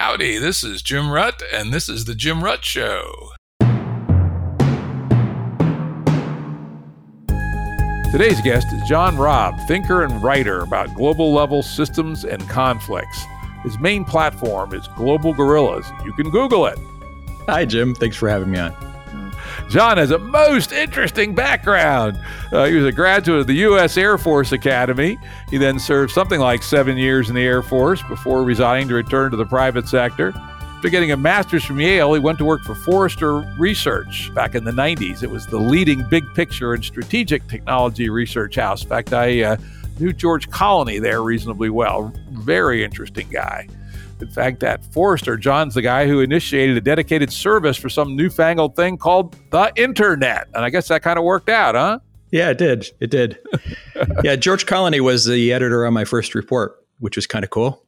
Howdy, this is Jim Rutt, and this is The Jim Rutt Show. Today's guest is John Robb, thinker and writer about global level systems and conflicts. His main platform is Global Guerrillas. You can Google it. Hi, Jim. Thanks for having me on. John has a most interesting background. Uh, he was a graduate of the U.S. Air Force Academy. He then served something like seven years in the Air Force before resigning to return to the private sector. After getting a master's from Yale, he went to work for Forrester Research back in the 90s. It was the leading big picture and strategic technology research house. In fact, I uh, knew George Colony there reasonably well. Very interesting guy. In fact, at Forrester, John's the guy who initiated a dedicated service for some newfangled thing called the internet. And I guess that kind of worked out, huh? Yeah, it did. It did. yeah, George Colony was the editor on my first report, which was kind of cool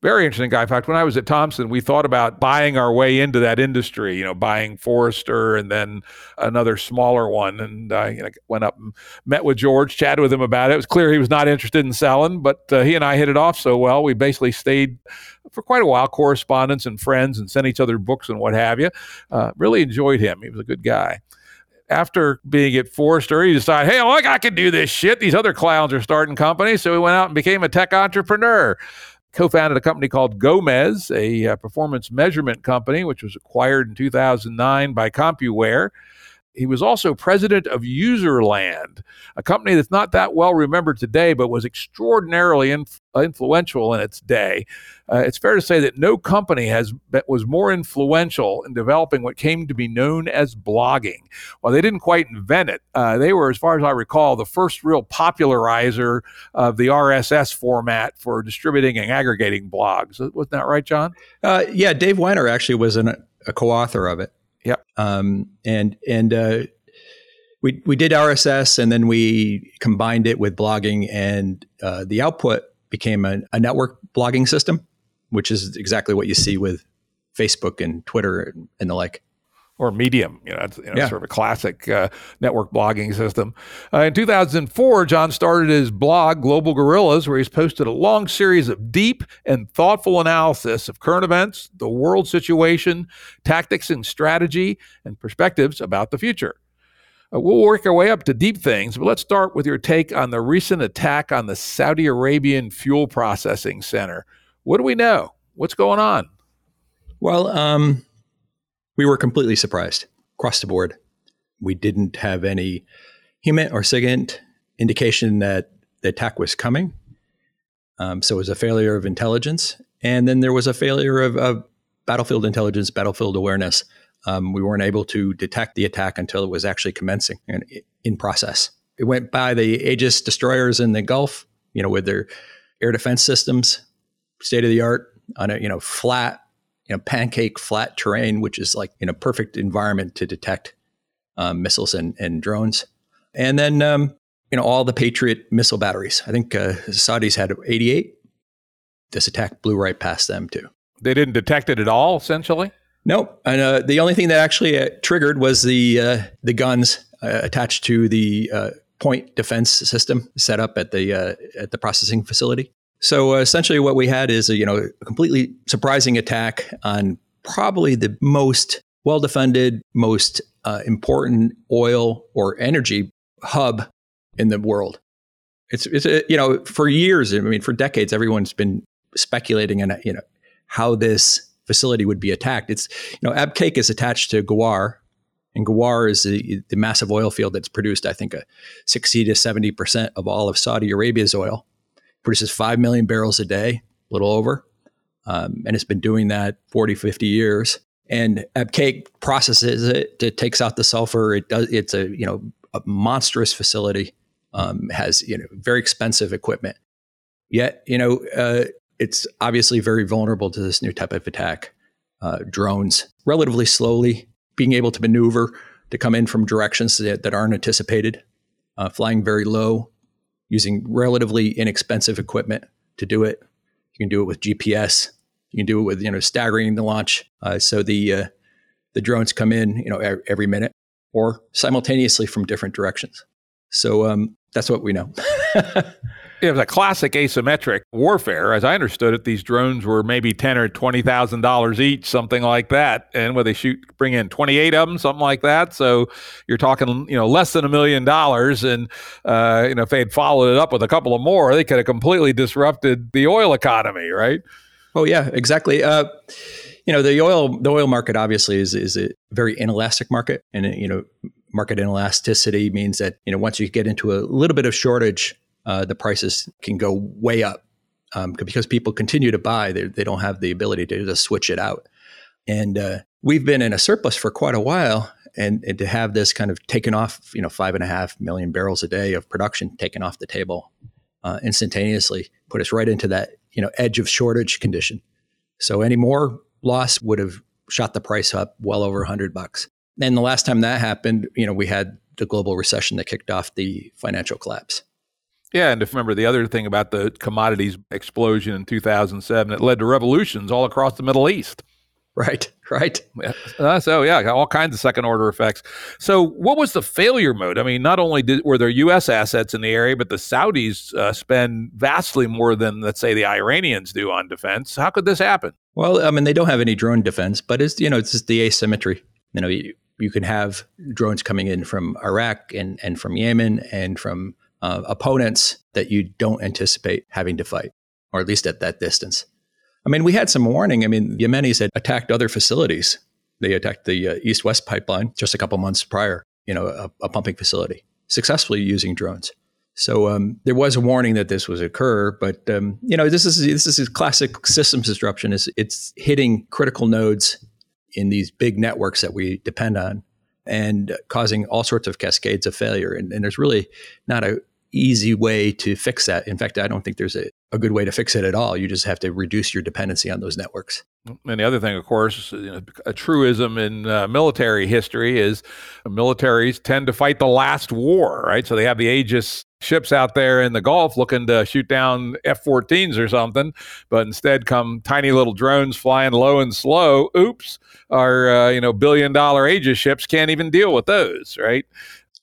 very interesting guy. In fact, when I was at Thomson, we thought about buying our way into that industry, you know, buying Forrester and then another smaller one. And I you know, went up and met with George, chatted with him about it. It was clear he was not interested in selling, but uh, he and I hit it off so well. We basically stayed for quite a while, correspondents and friends, and sent each other books and what have you. Uh, really enjoyed him. He was a good guy after being at Forrester, he decided, hey, look, I can do this shit. These other clowns are starting companies. So he went out and became a tech entrepreneur co founded a company called Gomez, a uh, performance measurement company, which was acquired in 2009 by CompuWare. He was also president of Userland, a company that's not that well remembered today, but was extraordinarily inf- influential in its day. Uh, it's fair to say that no company has was more influential in developing what came to be known as blogging. While they didn't quite invent it, uh, they were, as far as I recall, the first real popularizer of the RSS format for distributing and aggregating blogs. Wasn't that right, John? Uh, yeah, Dave Winer actually was an, a co-author of it. Yep. Um, and and uh, we we did RSS, and then we combined it with blogging, and uh, the output became a, a, network blogging system, which is exactly what you see with Facebook and Twitter and, and the like or Medium. You know, it's you know, yeah. sort of a classic uh, network blogging system. Uh, in 2004, John started his blog, Global Guerrillas, where he's posted a long series of deep and thoughtful analysis of current events, the world situation, tactics and strategy, and perspectives about the future. Uh, we'll work our way up to deep things, but let's start with your take on the recent attack on the Saudi Arabian fuel processing center. What do we know? What's going on? Well, um, we were completely surprised across the board. We didn't have any human or SIGINT indication that the attack was coming. Um, so it was a failure of intelligence. And then there was a failure of, of battlefield intelligence, battlefield awareness. Um, we weren't able to detect the attack until it was actually commencing and in process. It went by the Aegis destroyers in the Gulf, you know, with their air defense systems, state of the art on a you know flat you know, pancake flat terrain, which is like in a perfect environment to detect um, missiles and, and drones. And then, um, you know, all the Patriot missile batteries. I think uh, Saudis had 88. This attack blew right past them too. They didn't detect it at all, essentially. Nope. And uh, the only thing that actually uh, triggered was the uh, the guns uh, attached to the uh, point defense system set up at the at the processing facility. So uh, essentially, what we had is a you know a completely surprising attack on probably the most well defended, most uh, important oil or energy hub in the world. It's it's a, you know for years, I mean for decades, everyone's been speculating on you know how this facility would be attacked. It's you know Abqaiq is attached to Ghawar, and Ghawar is the, the massive oil field that's produced, I think, a 60 to 70 percent of all of Saudi Arabia's oil produces 5 million barrels a day, a little over. Um, and it's been doing that 40, 50 years. And Abqaiq processes it, it takes out the sulfur. It does, it's a, you know, a monstrous facility, um, has, you know, very expensive equipment. Yet, you know, uh, it's obviously very vulnerable to this new type of attack. Uh, drones relatively slowly being able to maneuver to come in from directions that, that aren't anticipated, uh, flying very low, using relatively inexpensive equipment to do it. You can do it with GPS. You can do it with you know staggering the launch. Uh, so the uh, the drones come in you know every minute or simultaneously from different directions. So um, that's what we know. It was a classic asymmetric warfare. As I understood it, these drones were maybe ten or twenty thousand dollars each, something like that. And where they shoot, bring in twenty eight of them, something like that. So you're talking, you know, less than a million dollars. And uh, you know, if they had followed it up with a couple of more, they could have completely disrupted the oil economy, right? Oh yeah, exactly. Uh, you know, the oil the oil market obviously is is a very inelastic market, and you know, market inelasticity means that you know once you get into a little bit of shortage uh, the prices can go way up um, because people continue to buy. They, they don't have the ability to just switch it out. And uh, we've been in a surplus for quite a while. And, and, to have this kind of taken off, you know, five and a half million barrels a day of production taken off the table uh, instantaneously put us right into that, you know, edge of shortage condition. So any more loss would have shot the price up well over 100 bucks. And the last time that happened, you know, we had the global recession that kicked off the financial collapse. Yeah, and if remember the other thing about the commodities explosion in 2007, it led to revolutions all across the Middle East. Right, right. Uh, so yeah, all kinds of second order effects. So what was the failure mode? I mean, not only did, were there U.S. assets in the area, but the Saudis uh, spend vastly more than let's say the Iranians do on defense. How could this happen? Well, I mean, they don't have any drone defense, but it's you know it's just the asymmetry. You know, you, you can have drones coming in from Iraq and and from Yemen and from uh, opponents that you don't anticipate having to fight, or at least at that distance. I mean, we had some warning. I mean, Yemenis had attacked other facilities. They attacked the uh, East West pipeline just a couple months prior, you know, a, a pumping facility, successfully using drones. So um, there was a warning that this would occur, but um, you know this is this is a classic systems disruption. Is it's hitting critical nodes in these big networks that we depend on, and causing all sorts of cascades of failure. And, and there's really not a easy way to fix that. In fact, I don't think there's a, a good way to fix it at all. You just have to reduce your dependency on those networks. And the other thing, of course, you know, a truism in uh, military history is militaries tend to fight the last war, right? So they have the Aegis ships out there in the Gulf looking to shoot down F 14s or something, but instead come tiny little drones flying low and slow. Oops, our uh, you know billion dollar Aegis ships can't even deal with those, right?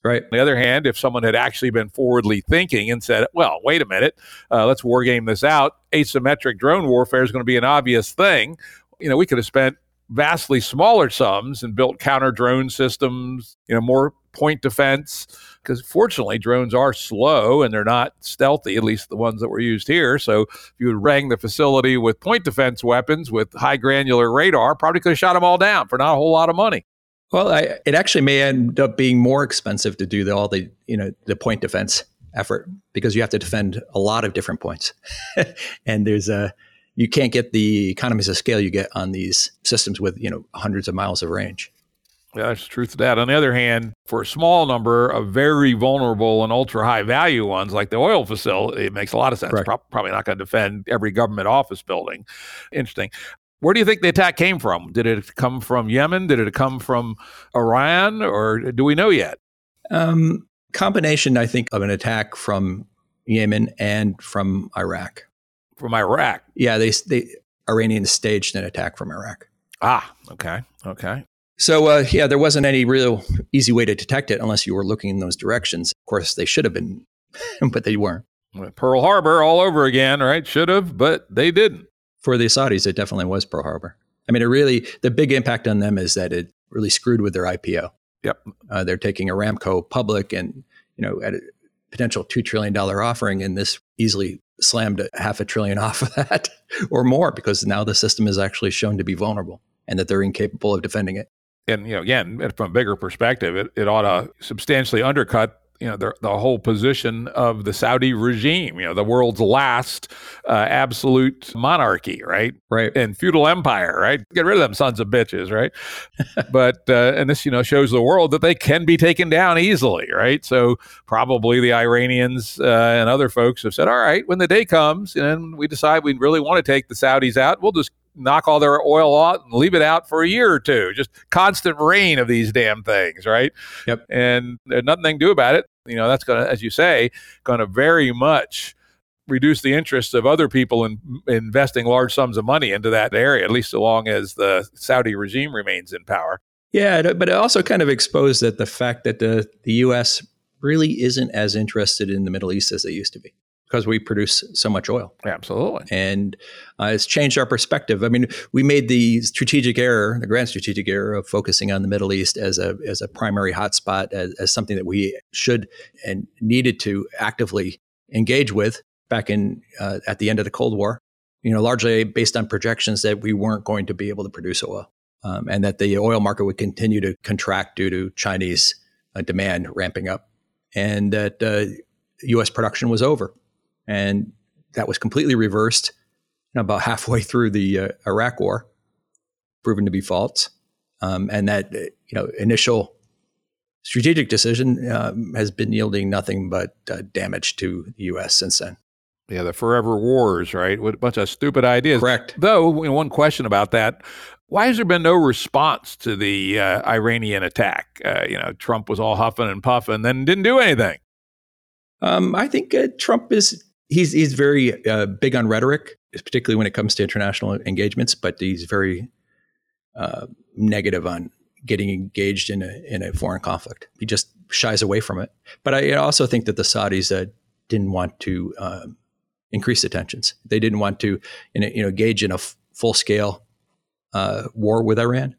Right. On the other hand, if someone had actually been forwardly thinking and said, well, wait a minute, uh, let's war game this out, asymmetric drone warfare is going to be an obvious thing, you know, we could have spent vastly smaller sums and built counter drone systems, you know, more point defense. Because fortunately, drones are slow and they're not stealthy, at least the ones that were used here. So if you would rang the facility with point defense weapons with high granular radar, probably could have shot them all down for not a whole lot of money. Well, I, it actually may end up being more expensive to do the, all the you know the point defense effort because you have to defend a lot of different points, and there's a you can't get the economies of scale you get on these systems with you know hundreds of miles of range. Yeah, that's the truth to that. On the other hand, for a small number of very vulnerable and ultra high value ones, like the oil facility, it makes a lot of sense. Pro- probably not going to defend every government office building. Interesting. Where do you think the attack came from? Did it come from Yemen? Did it come from Iran? Or do we know yet? Um, combination, I think, of an attack from Yemen and from Iraq. From Iraq? Yeah, they, they Iranians staged an attack from Iraq. Ah, okay, okay. So uh, yeah, there wasn't any real easy way to detect it unless you were looking in those directions. Of course, they should have been, but they weren't. Pearl Harbor all over again, right? Should have, but they didn't for the Saudis, it definitely was Pearl Harbor. I mean, it really, the big impact on them is that it really screwed with their IPO. Yep. Uh, they're taking Aramco public and, you know, at a potential $2 trillion offering, and this easily slammed a half a trillion off of that or more because now the system is actually shown to be vulnerable and that they're incapable of defending it. And, you know, again, from a bigger perspective, it, it ought to substantially undercut you know the, the whole position of the Saudi regime, you know, the world's last uh, absolute monarchy, right? Right. And feudal empire, right? Get rid of them sons of bitches, right? but uh, and this, you know, shows the world that they can be taken down easily, right? So probably the Iranians uh, and other folks have said, all right, when the day comes and we decide we really want to take the Saudis out, we'll just knock all their oil out and leave it out for a year or two. Just constant rain of these damn things, right? Yep. And there's nothing they can do about it. You know, that's going to, as you say, going to very much reduce the interest of other people in investing large sums of money into that area, at least so long as the Saudi regime remains in power. Yeah, but it also kind of exposed that the fact that the, the U.S. really isn't as interested in the Middle East as they used to be because we produce so much oil. Absolutely. And uh, it's changed our perspective. I mean, we made the strategic error, the grand strategic error of focusing on the Middle East as a, as a primary hotspot, as, as something that we should and needed to actively engage with back in uh, at the end of the Cold War. You know, largely based on projections that we weren't going to be able to produce oil, um, and that the oil market would continue to contract due to Chinese uh, demand ramping up, and that U.S. Uh, production was over and that was completely reversed about halfway through the uh, Iraq War, proven to be false. Um, and that uh, you know initial strategic decision um, has been yielding nothing but uh, damage to the U.S. since then. Yeah, the forever wars, right? With a bunch of stupid ideas. Correct. Though, you know, one question about that: Why has there been no response to the uh, Iranian attack? Uh, you know, Trump was all huffing and puffing, then didn't do anything. Um, I think uh, Trump is he's he's very uh, big on rhetoric, particularly when it comes to international engagements. But he's very uh, negative on getting engaged in a in a foreign conflict. He just shies away from it. But I also think that the Saudis uh, didn't want to um, increase the tensions. They didn't want to you know engage in a f- full scale uh, war with Iran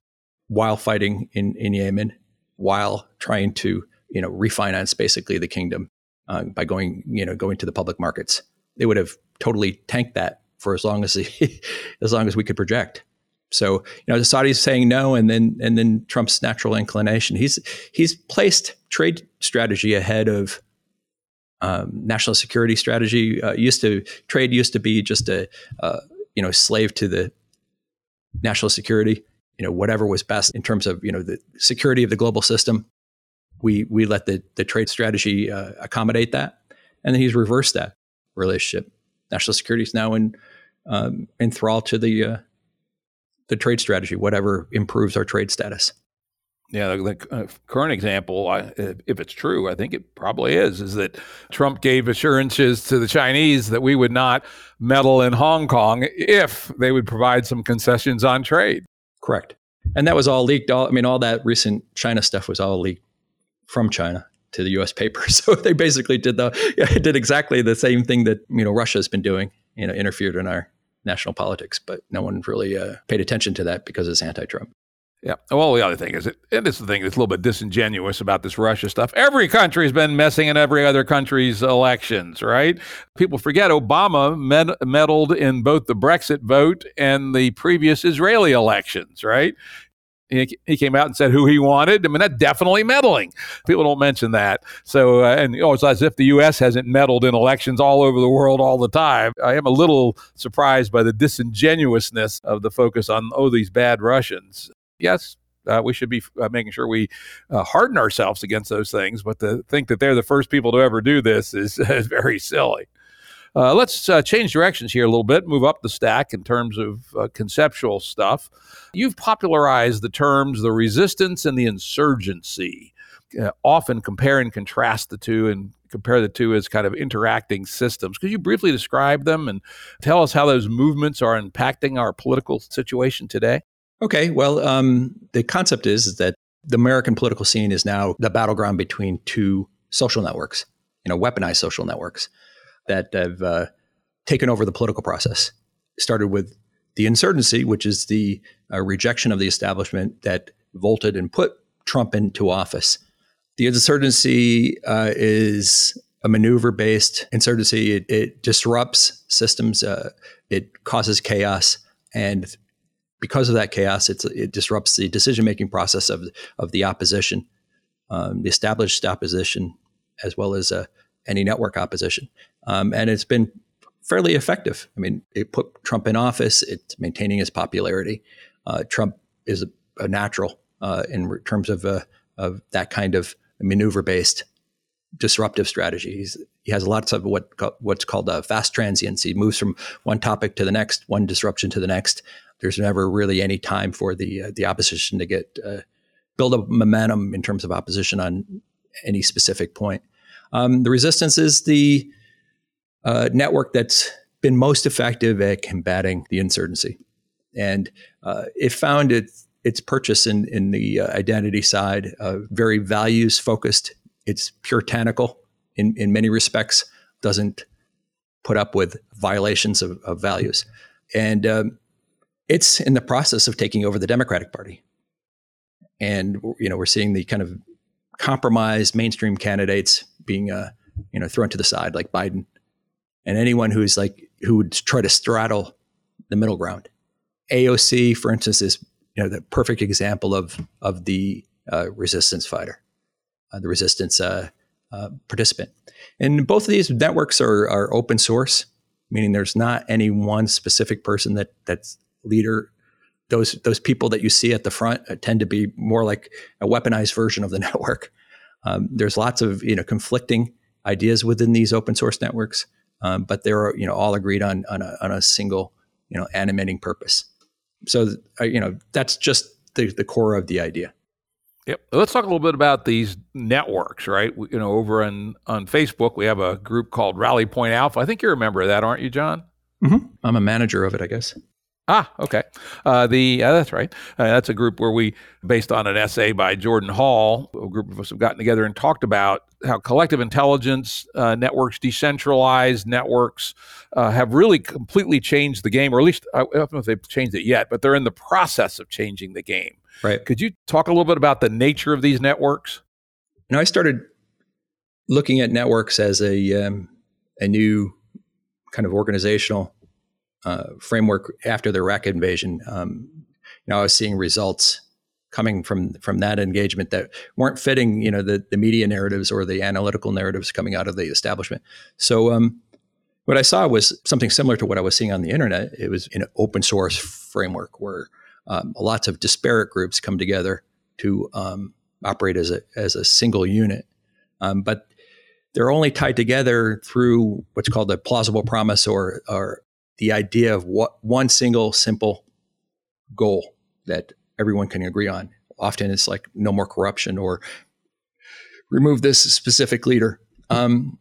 while fighting in in Yemen, while trying to you know refinance basically the kingdom uh, by going, you know, going to the public markets. They would have totally tanked that for as long as the, as long as we could project. So you know the Saudis saying no, and then and then Trump's natural inclination. He's he's placed trade strategy ahead of um, national security strategy. Uh, used to trade used to be just a uh, you know slave to the national security. You know whatever was best in terms of you know the security of the global system we we let the the trade strategy uh, accommodate that, and then he's reversed that relationship. National security is now in um, enthralled to the uh, the trade strategy, whatever improves our trade status. Yeah, the, the uh, current example, I, if it's true, I think it probably is, is that Trump gave assurances to the Chinese that we would not meddle in Hong Kong if they would provide some concessions on trade. Correct. And that was all leaked. All I mean, all that recent China stuff was all leaked from China to the U.S. paper. So they basically did the did exactly the same thing that you know Russia's been doing. You know, interfered in our national politics, but no one really uh, paid attention to that because it's anti-Trump. Yeah. Well, the other thing is, it, and this is the thing that's a little bit disingenuous about this Russia stuff. Every country has been messing in every other country's elections, right? People forget Obama med- meddled in both the Brexit vote and the previous Israeli elections, right? He came out and said who he wanted. I mean, that's definitely meddling. People don't mention that. So, uh, and you know, it's as if the U.S. hasn't meddled in elections all over the world all the time. I am a little surprised by the disingenuousness of the focus on, oh, these bad Russians. Yes, uh, we should be uh, making sure we uh, harden ourselves against those things. But to think that they're the first people to ever do this is, is very silly. Uh, let's uh, change directions here a little bit, move up the stack in terms of uh, conceptual stuff. You've popularized the terms the resistance and the insurgency, uh, often compare and contrast the two and compare the two as kind of interacting systems. Could you briefly describe them and tell us how those movements are impacting our political situation today? Okay, well, um, the concept is, is that the American political scene is now the battleground between two social networks, you know, weaponized social networks that have uh, taken over the political process. Started with the insurgency, which is the uh, rejection of the establishment that vaulted and put Trump into office. The insurgency uh, is a maneuver based insurgency. It, it disrupts systems, uh, it causes chaos. And because of that chaos, it disrupts the decision making process of, of the opposition, um, the established opposition, as well as uh, any network opposition. Um, and it's been fairly effective. I mean, it put Trump in office, it's maintaining his popularity. Uh, Trump is a, a natural uh, in terms of, uh, of that kind of maneuver based disruptive strategy. He's, he has lots of what what's called a fast transience. He moves from one topic to the next, one disruption to the next. There's never really any time for the uh, the opposition to get uh, build up momentum in terms of opposition on any specific point. Um, the resistance is the uh, network that's been most effective at combating the insurgency. And uh, it found it, its purchase in, in the uh, identity side uh, very values focused. It's puritanical in, in many respects, doesn't put up with violations of, of values. And um, it's in the process of taking over the Democratic Party. And you know, we're seeing the kind of compromised mainstream candidates being uh, you know thrown to the side, like Biden, and anyone who's like who would try to straddle the middle ground. AOC, for instance, is you know the perfect example of of the uh, resistance fighter, uh, the resistance uh, uh, participant. And both of these networks are are open source, meaning there's not any one specific person that that's leader. Those those people that you see at the front uh, tend to be more like a weaponized version of the network. Um, there's lots of you know conflicting ideas within these open source networks, um, but they're you know all agreed on on a, on a single you know animating purpose. So uh, you know that's just the, the core of the idea. Yep. Let's talk a little bit about these networks, right? We, you know, over on on Facebook, we have a group called Rally Point Alpha. I think you're a member of that, aren't you, John? Mm-hmm. I'm a manager of it, I guess. Ah, okay. Uh, the uh, that's right. Uh, that's a group where we, based on an essay by Jordan Hall, a group of us have gotten together and talked about how collective intelligence uh, networks, decentralized networks, uh, have really completely changed the game, or at least I don't know if they've changed it yet, but they're in the process of changing the game. Right. Could you talk a little bit about the nature of these networks? You know, I started looking at networks as a um, a new kind of organizational uh, framework after the Iraq invasion. Um, you know, I was seeing results coming from from that engagement that weren't fitting, you know, the the media narratives or the analytical narratives coming out of the establishment. So, um, what I saw was something similar to what I was seeing on the internet. It was an open source framework where um, lots of disparate groups come together to um, operate as a as a single unit, um, but they're only tied together through what's called a plausible promise or or the idea of what one single simple goal that everyone can agree on. Often it's like no more corruption or remove this specific leader. Um,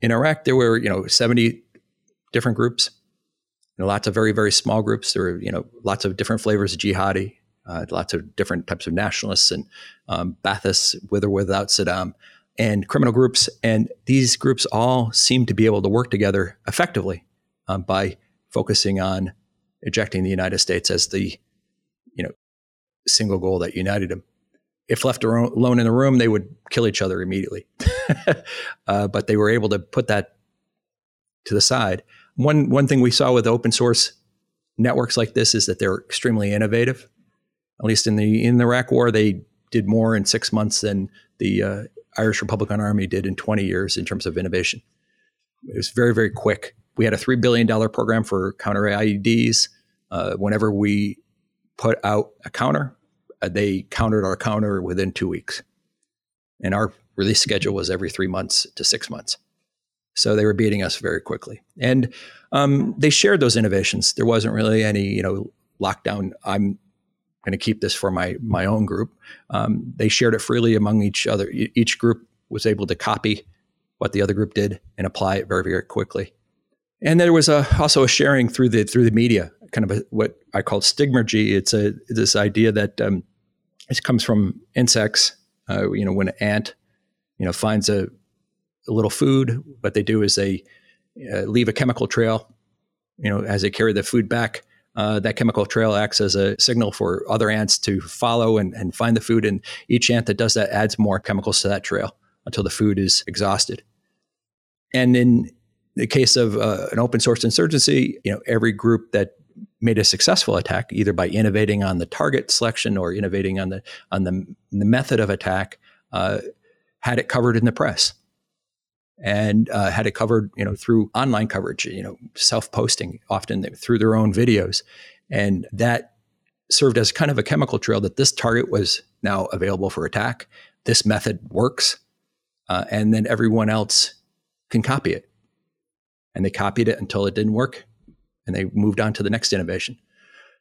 in Iraq, there were you know seventy different groups, lots of very very small groups. There were you know lots of different flavors of jihadi, uh, lots of different types of nationalists and um, Baathists with or without Saddam, and criminal groups. And these groups all seem to be able to work together effectively um, by focusing on ejecting the United States as the you know single goal that united them. If left alone in the room, they would kill each other immediately. uh, but they were able to put that to the side. One one thing we saw with open source networks like this is that they're extremely innovative. At least in the in the Iraq War, they did more in six months than the uh, Irish Republican Army did in 20 years in terms of innovation. It was very very quick we had a $3 billion program for counter IEDs. Uh, whenever we put out a counter, uh, they countered our counter within two weeks. And our release schedule was every three months to six months. So they were beating us very quickly. And um, they shared those innovations. There wasn't really any, you know, lockdown. I'm going to keep this for my my own group. Um, they shared it freely among each other. Each group was able to copy what the other group did and apply it very very quickly. And there was a, also a sharing through the through the media, kind of a, what I call stigmergy. It's a this idea that um, it comes from insects. Uh, you know, when an ant, you know, finds a, a little food, what they do is they uh, leave a chemical trail. You know, as they carry the food back, uh, that chemical trail acts as a signal for other ants to follow and, and find the food. And each ant that does that adds more chemicals to that trail until the food is exhausted. And in the case of uh, an open source insurgency, you know, every group that made a successful attack, either by innovating on the target selection or innovating on the on the, the method of attack, uh, had it covered in the press, and uh, had it covered, you know, through online coverage, you know, self posting, often through their own videos, and that served as kind of a chemical trail that this target was now available for attack. This method works, uh, and then everyone else can copy it and they copied it until it didn't work and they moved on to the next innovation.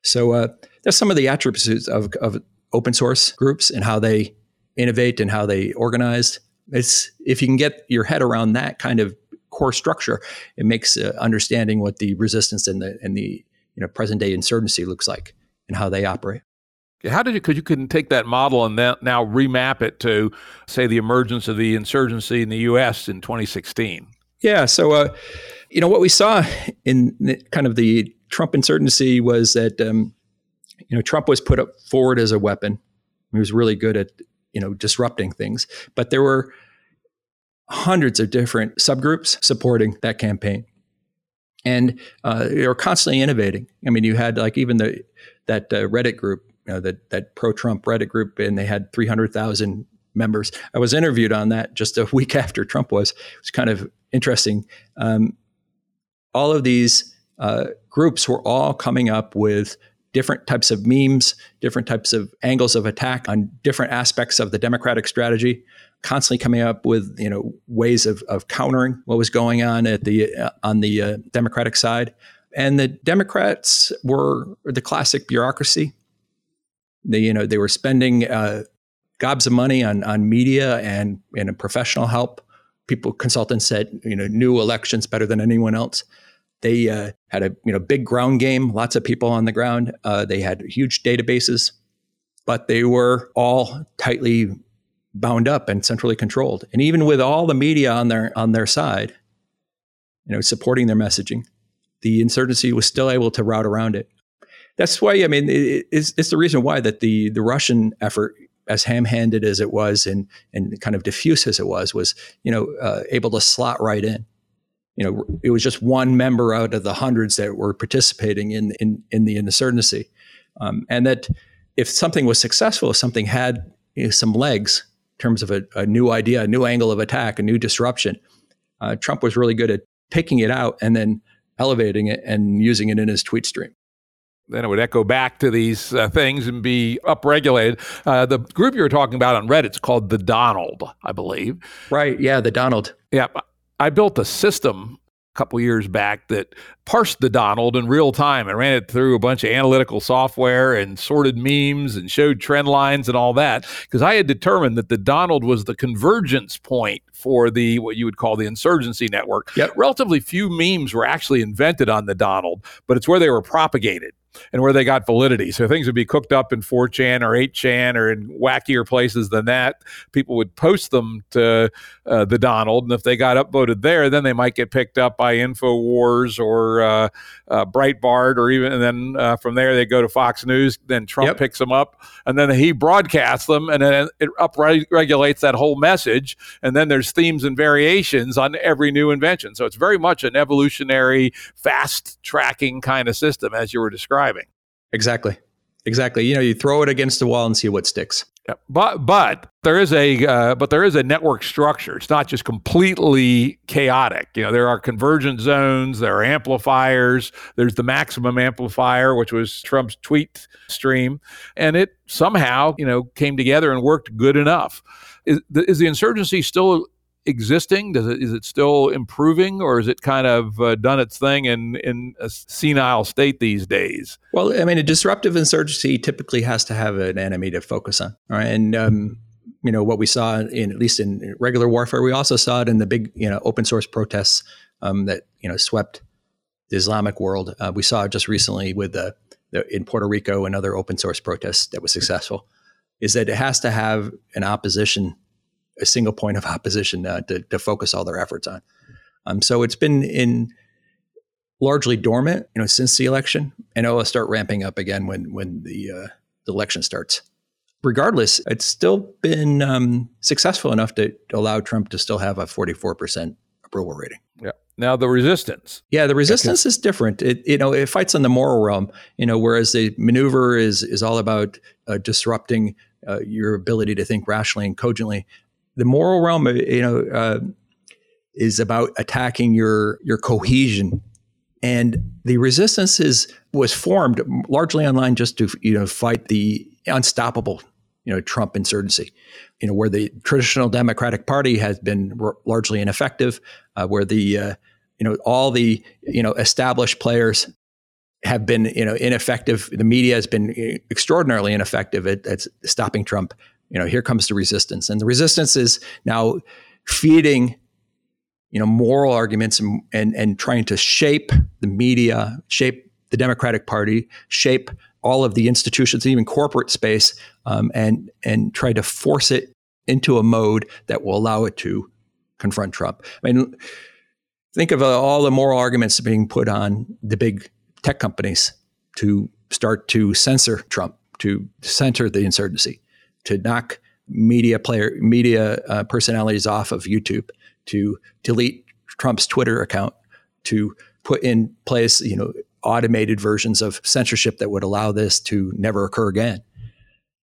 So uh, that's some of the attributes of, of open source groups and how they innovate and how they organize. It's if you can get your head around that kind of core structure, it makes uh, understanding what the resistance and the and the you know present day insurgency looks like and how they operate. How did you, because you couldn't take that model and then now remap it to, say, the emergence of the insurgency in the U.S. in 2016? Yeah. So, uh, you know, what we saw in the, kind of the Trump insurgency was that, um, you know, Trump was put up forward as a weapon. He was really good at, you know, disrupting things. But there were hundreds of different subgroups supporting that campaign. And uh, they were constantly innovating. I mean, you had like even the that uh, Reddit group, you know, that that pro-Trump Reddit group, and they had three hundred thousand members. I was interviewed on that just a week after Trump was. It was kind of interesting. Um, all of these uh, groups were all coming up with different types of memes, different types of angles of attack on different aspects of the Democratic strategy, constantly coming up with you know ways of, of countering what was going on at the uh, on the uh, Democratic side. And the Democrats were the classic bureaucracy. They you know they were spending uh, gobs of money on on media and and professional help. People consultants said you know knew elections better than anyone else. They uh, had a you know big ground game, lots of people on the ground. Uh, they had huge databases, but they were all tightly bound up and centrally controlled. And even with all the media on their on their side, you know, supporting their messaging, the insurgency was still able to route around it. That's why I mean it, it's, it's the reason why that the the Russian effort as ham-handed as it was and and kind of diffuse as it was was you know uh, able to slot right in. You know it was just one member out of the hundreds that were participating in in, in the insurgency. Um, and that if something was successful if something had you know, some legs in terms of a, a, new idea a new angle of attack a new disruption uh, trump was really good at picking it out and then elevating it and using it in his tweet stream then it would echo back to these uh, things and be upregulated. Uh, the group you were talking about on Reddit is called the Donald, I believe. Right. Yeah, the Donald. Yeah. I built a system a couple years back that parsed the Donald in real time and ran it through a bunch of analytical software and sorted memes and showed trend lines and all that because I had determined that the Donald was the convergence point for the what you would call the insurgency network. Yep. Relatively few memes were actually invented on the Donald, but it's where they were propagated and where they got validity. So things would be cooked up in 4chan or 8chan or in wackier places than that. People would post them to uh, the Donald, and if they got upvoted there, then they might get picked up by Infowars or uh, uh, Breitbart, or even and then uh, from there they go to Fox News. Then Trump yep. picks them up, and then he broadcasts them, and then it upregulates that whole message. And then there's themes and variations on every new invention. So it's very much an evolutionary, fast tracking kind of system, as you were describing. Exactly. Exactly. You know, you throw it against the wall and see what sticks. Yeah. But but there is a uh, but there is a network structure. It's not just completely chaotic. You know, there are convergence zones, there are amplifiers. There's the maximum amplifier, which was Trump's tweet stream, and it somehow you know came together and worked good enough. Is, is the insurgency still existing? Does it is it still improving, or is it kind of uh, done its thing in in a senile state these days? Well, I mean, a disruptive insurgency typically has to have an enemy to focus on, right? And um, you know what we saw in at least in regular warfare, we also saw it in the big you know open source protests um, that you know swept the Islamic world. Uh, we saw just recently with the, the in Puerto Rico and other open source protests that was successful. Is that it has to have an opposition a single point of opposition uh, to, to, focus all their efforts on. Um, so it's been in largely dormant, you know, since the election, and it will start ramping up again when when the, uh, the election starts. Regardless, it's still been um, successful enough to allow Trump to still have a 44% approval rating. Yeah. Now the resistance. Yeah, the resistance okay. is different. It you know it fights on the moral realm. You know, whereas the maneuver is is all about uh, disrupting uh, your ability to think rationally and cogently the moral realm, uh, you know, uh, is about attacking your your cohesion, and the resistance is was formed largely online just to you know fight the unstoppable you know Trump insurgency, you know where the traditional Democratic Party has been r- largely ineffective, uh, where the uh, you know all the you know established players have been you know ineffective. The media has been uh, extraordinarily ineffective at, at stopping Trump you know, here comes the resistance. And the resistance is now feeding, you know, moral arguments and, and, and trying to shape the media, shape the Democratic Party, shape all of the institutions, even corporate space, um, and and try to force it into a mode that will allow it to confront Trump. I mean, Think of uh, all the moral arguments being put on the big tech companies to start to censor Trump, to censor the insurgency, to knock media player media uh, personalities off of YouTube, to delete Trump's Twitter account, to put in place, you know, automated versions of censorship that would allow this to never occur again.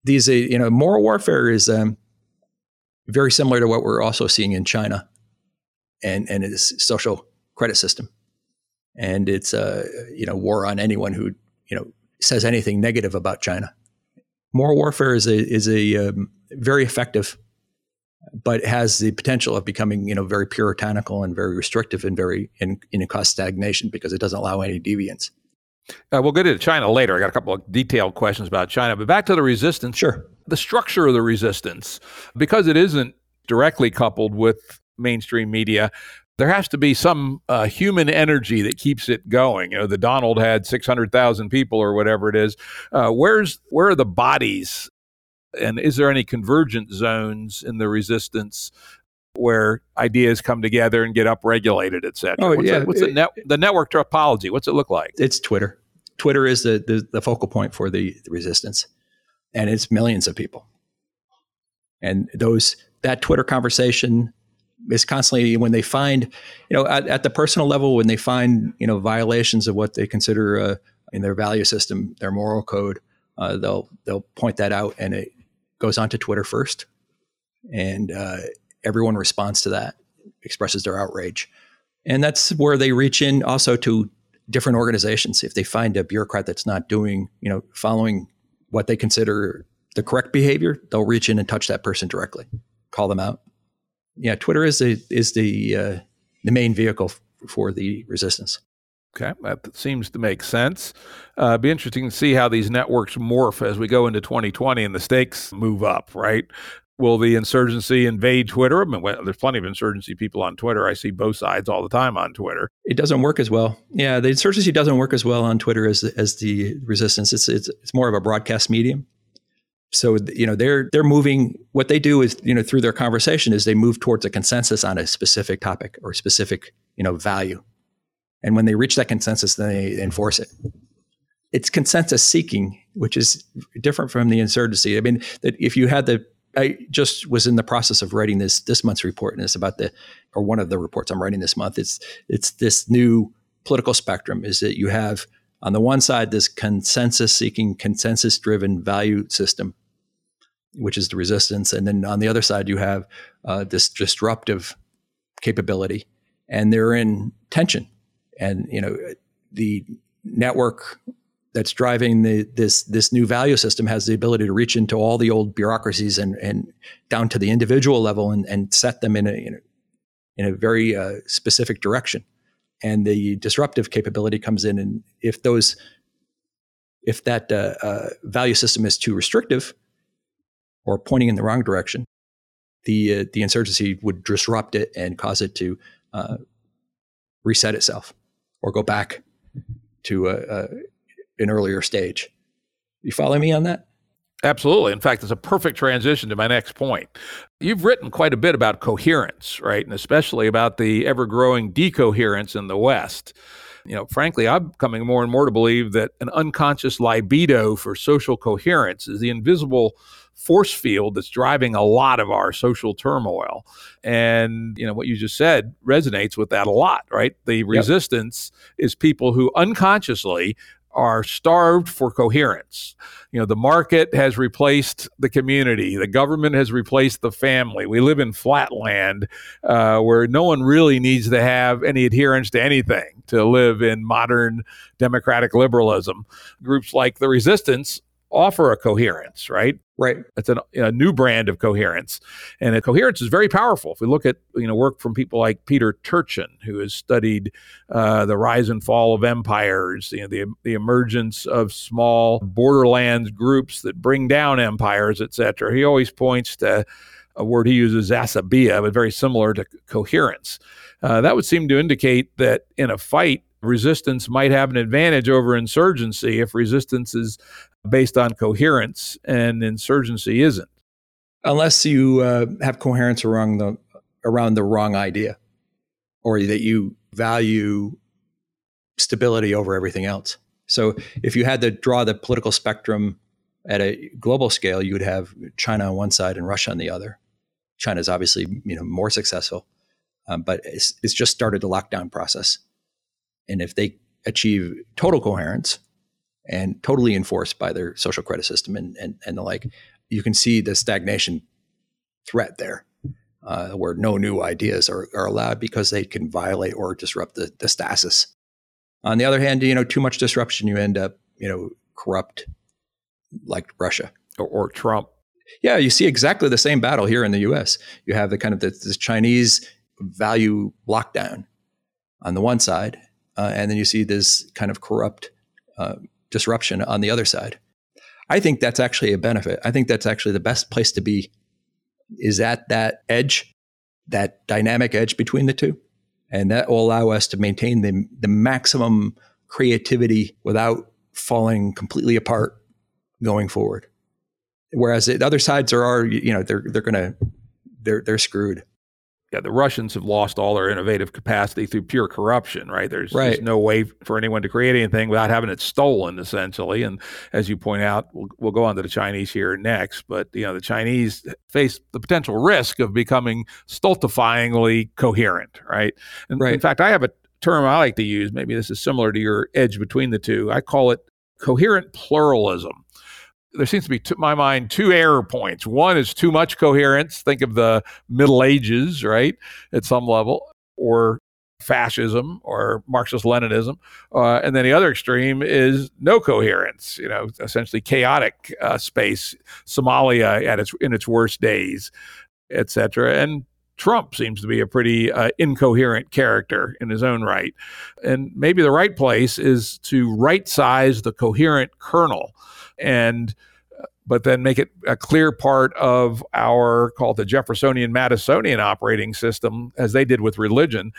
These, uh, you know, moral warfare is um, very similar to what we're also seeing in China, and and its social credit system, and it's a uh, you know war on anyone who you know says anything negative about China. Moral warfare is a is a um, very effective, but has the potential of becoming you know very puritanical and very restrictive and very in, in cause stagnation because it doesn't allow any deviance. Uh, we'll get into China later. I got a couple of detailed questions about China, but back to the resistance. Sure. The structure of the resistance, because it isn't directly coupled with mainstream media, there has to be some uh, human energy that keeps it going. You know, the Donald had six hundred thousand people or whatever it is. Uh, where's where are the bodies, and is there any convergent zones in the resistance where ideas come together and get upregulated, et cetera? Oh, what's yeah. The, what's the, net, the network topology? What's it look like? It's Twitter. Twitter is the, the, the focal point for the, the resistance, and it's millions of people. And those that Twitter conversation is constantly when they find, you know, at, at, the personal level, when they find, you know, violations of what they consider uh, in their value system, their moral code, uh, they'll they'll point that out, and it goes onto Twitter first, and uh, everyone responds to that, expresses their outrage, and that's where they reach in also to different organizations. If they find a bureaucrat that's not doing, you know, following what they consider the correct behavior, they'll reach in and touch that person directly, call them out yeah, Twitter is the is the uh, the main vehicle f- for the resistance. Okay, that seems to make sense. Uh, be interesting to see how these networks morph as we go into 2020 and the stakes move up. Right? Will the insurgency invade Twitter? I mean, well, there's plenty of insurgency people on Twitter. I see both sides all the time on Twitter. It doesn't work as well. Yeah, the insurgency doesn't work as well on Twitter as as the resistance. It's it's it's more of a broadcast medium so you know they're they're moving what they do is you know through their conversation is they move towards a consensus on a specific topic or specific you know value. And when they reach that consensus then they enforce it. It's consensus seeking which is different from the insurgency. I mean that if you had the i just was in the process of writing this this month's report and it's about the or one of the reports i'm writing this month. It's it's this new political spectrum is that you have on the one side this consensus seeking consensus driven value system which is the resistance. And then on the other side, you have uh, this disruptive capability, and they're in tension. And you know, the network that's driving the, this this new value system has the ability to reach into all the old bureaucracies and and down to the individual level and and set them in a in a, in a very uh, specific direction. And the disruptive capability comes in, and if those if that uh, uh value system is too restrictive, or pointing in the wrong direction, the uh, the insurgency would disrupt it and cause it to uh, reset itself or go back to a, a, an earlier stage. You follow me on that? Absolutely. In fact, it's a perfect transition to my next point. You've written quite a bit about coherence, right? And especially about the ever growing decoherence in the West. You know, frankly, I'm coming more and more to believe that an unconscious libido for social coherence is the invisible force field that's driving a lot of our social turmoil. And, you know, what you just said resonates with that a lot, right? The yep. resistance is people who unconsciously are starved for coherence. You know, the market has replaced the community, the government has replaced the family. We live in flatland uh, where no one really needs to have any adherence to anything to live in modern democratic liberalism. Groups like the resistance offer a coherence, right? Right. It's a, a new brand of coherence, and a coherence is very powerful. If we look at you know work from people like Peter Turchin, who has studied uh, the rise and fall of empires, you know the the emergence of small borderlands groups that bring down empires, etc. He always points to a word he uses, asabiya, but very similar to coherence. Uh, that would seem to indicate that in a fight, resistance might have an advantage over insurgency if resistance is based on coherence and insurgency isn't. Unless you uh, have coherence around the around the wrong idea, or that you value stability over everything else. So if you had to draw the political spectrum at a global scale, you would have China on one side and Russia on the other. China is obviously you know more successful, um, but it's, it's just started the lockdown process. And if they achieve total coherence and totally enforced by their social credit system and, and, and the like, you can see the stagnation threat there, uh, where no new ideas are, are allowed because they can violate or disrupt the, the stasis. On the other hand, you know, too much disruption, you end up, you know, corrupt like Russia or, or Trump. Yeah, you see exactly the same battle here in the U.S. You have the kind of the, this Chinese value lockdown on the one side, uh, and then you see this kind of corrupt uh, disruption on the other side. I think that's actually a benefit. I think that's actually the best place to be is at that edge, that dynamic edge between the two. And that will allow us to maintain the, the maximum creativity without falling completely apart going forward. Whereas the other sides are, are you know, they're, they're going to, they're, they're screwed yeah, the Russians have lost all their innovative capacity through pure corruption, right? There's, right. there's, no way for anyone to create anything without having it stolen, essentially. And as you point out, we'll, we'll go on to the Chinese here next, but you know the Chinese face the potential risk of becoming stultifyingly coherent, right? And right. in fact, I have a term I like to use. Maybe this is similar to your edge between the two. I call it coherent pluralism there seems to be, to my mind, two error points. One is too much coherence. Think of the Middle Ages, right, at some level, or fascism or Marxist Leninism. Uh, and then the other extreme is no coherence, you know, essentially chaotic uh, space, Somalia at its in its worst days, et cetera. And Trump seems to be a pretty uh, incoherent character in his own right. And maybe the right place is to right size the coherent kernel and but then make it a clear part of our called the Jeffersonian Madisonian operating system, as they did with religion,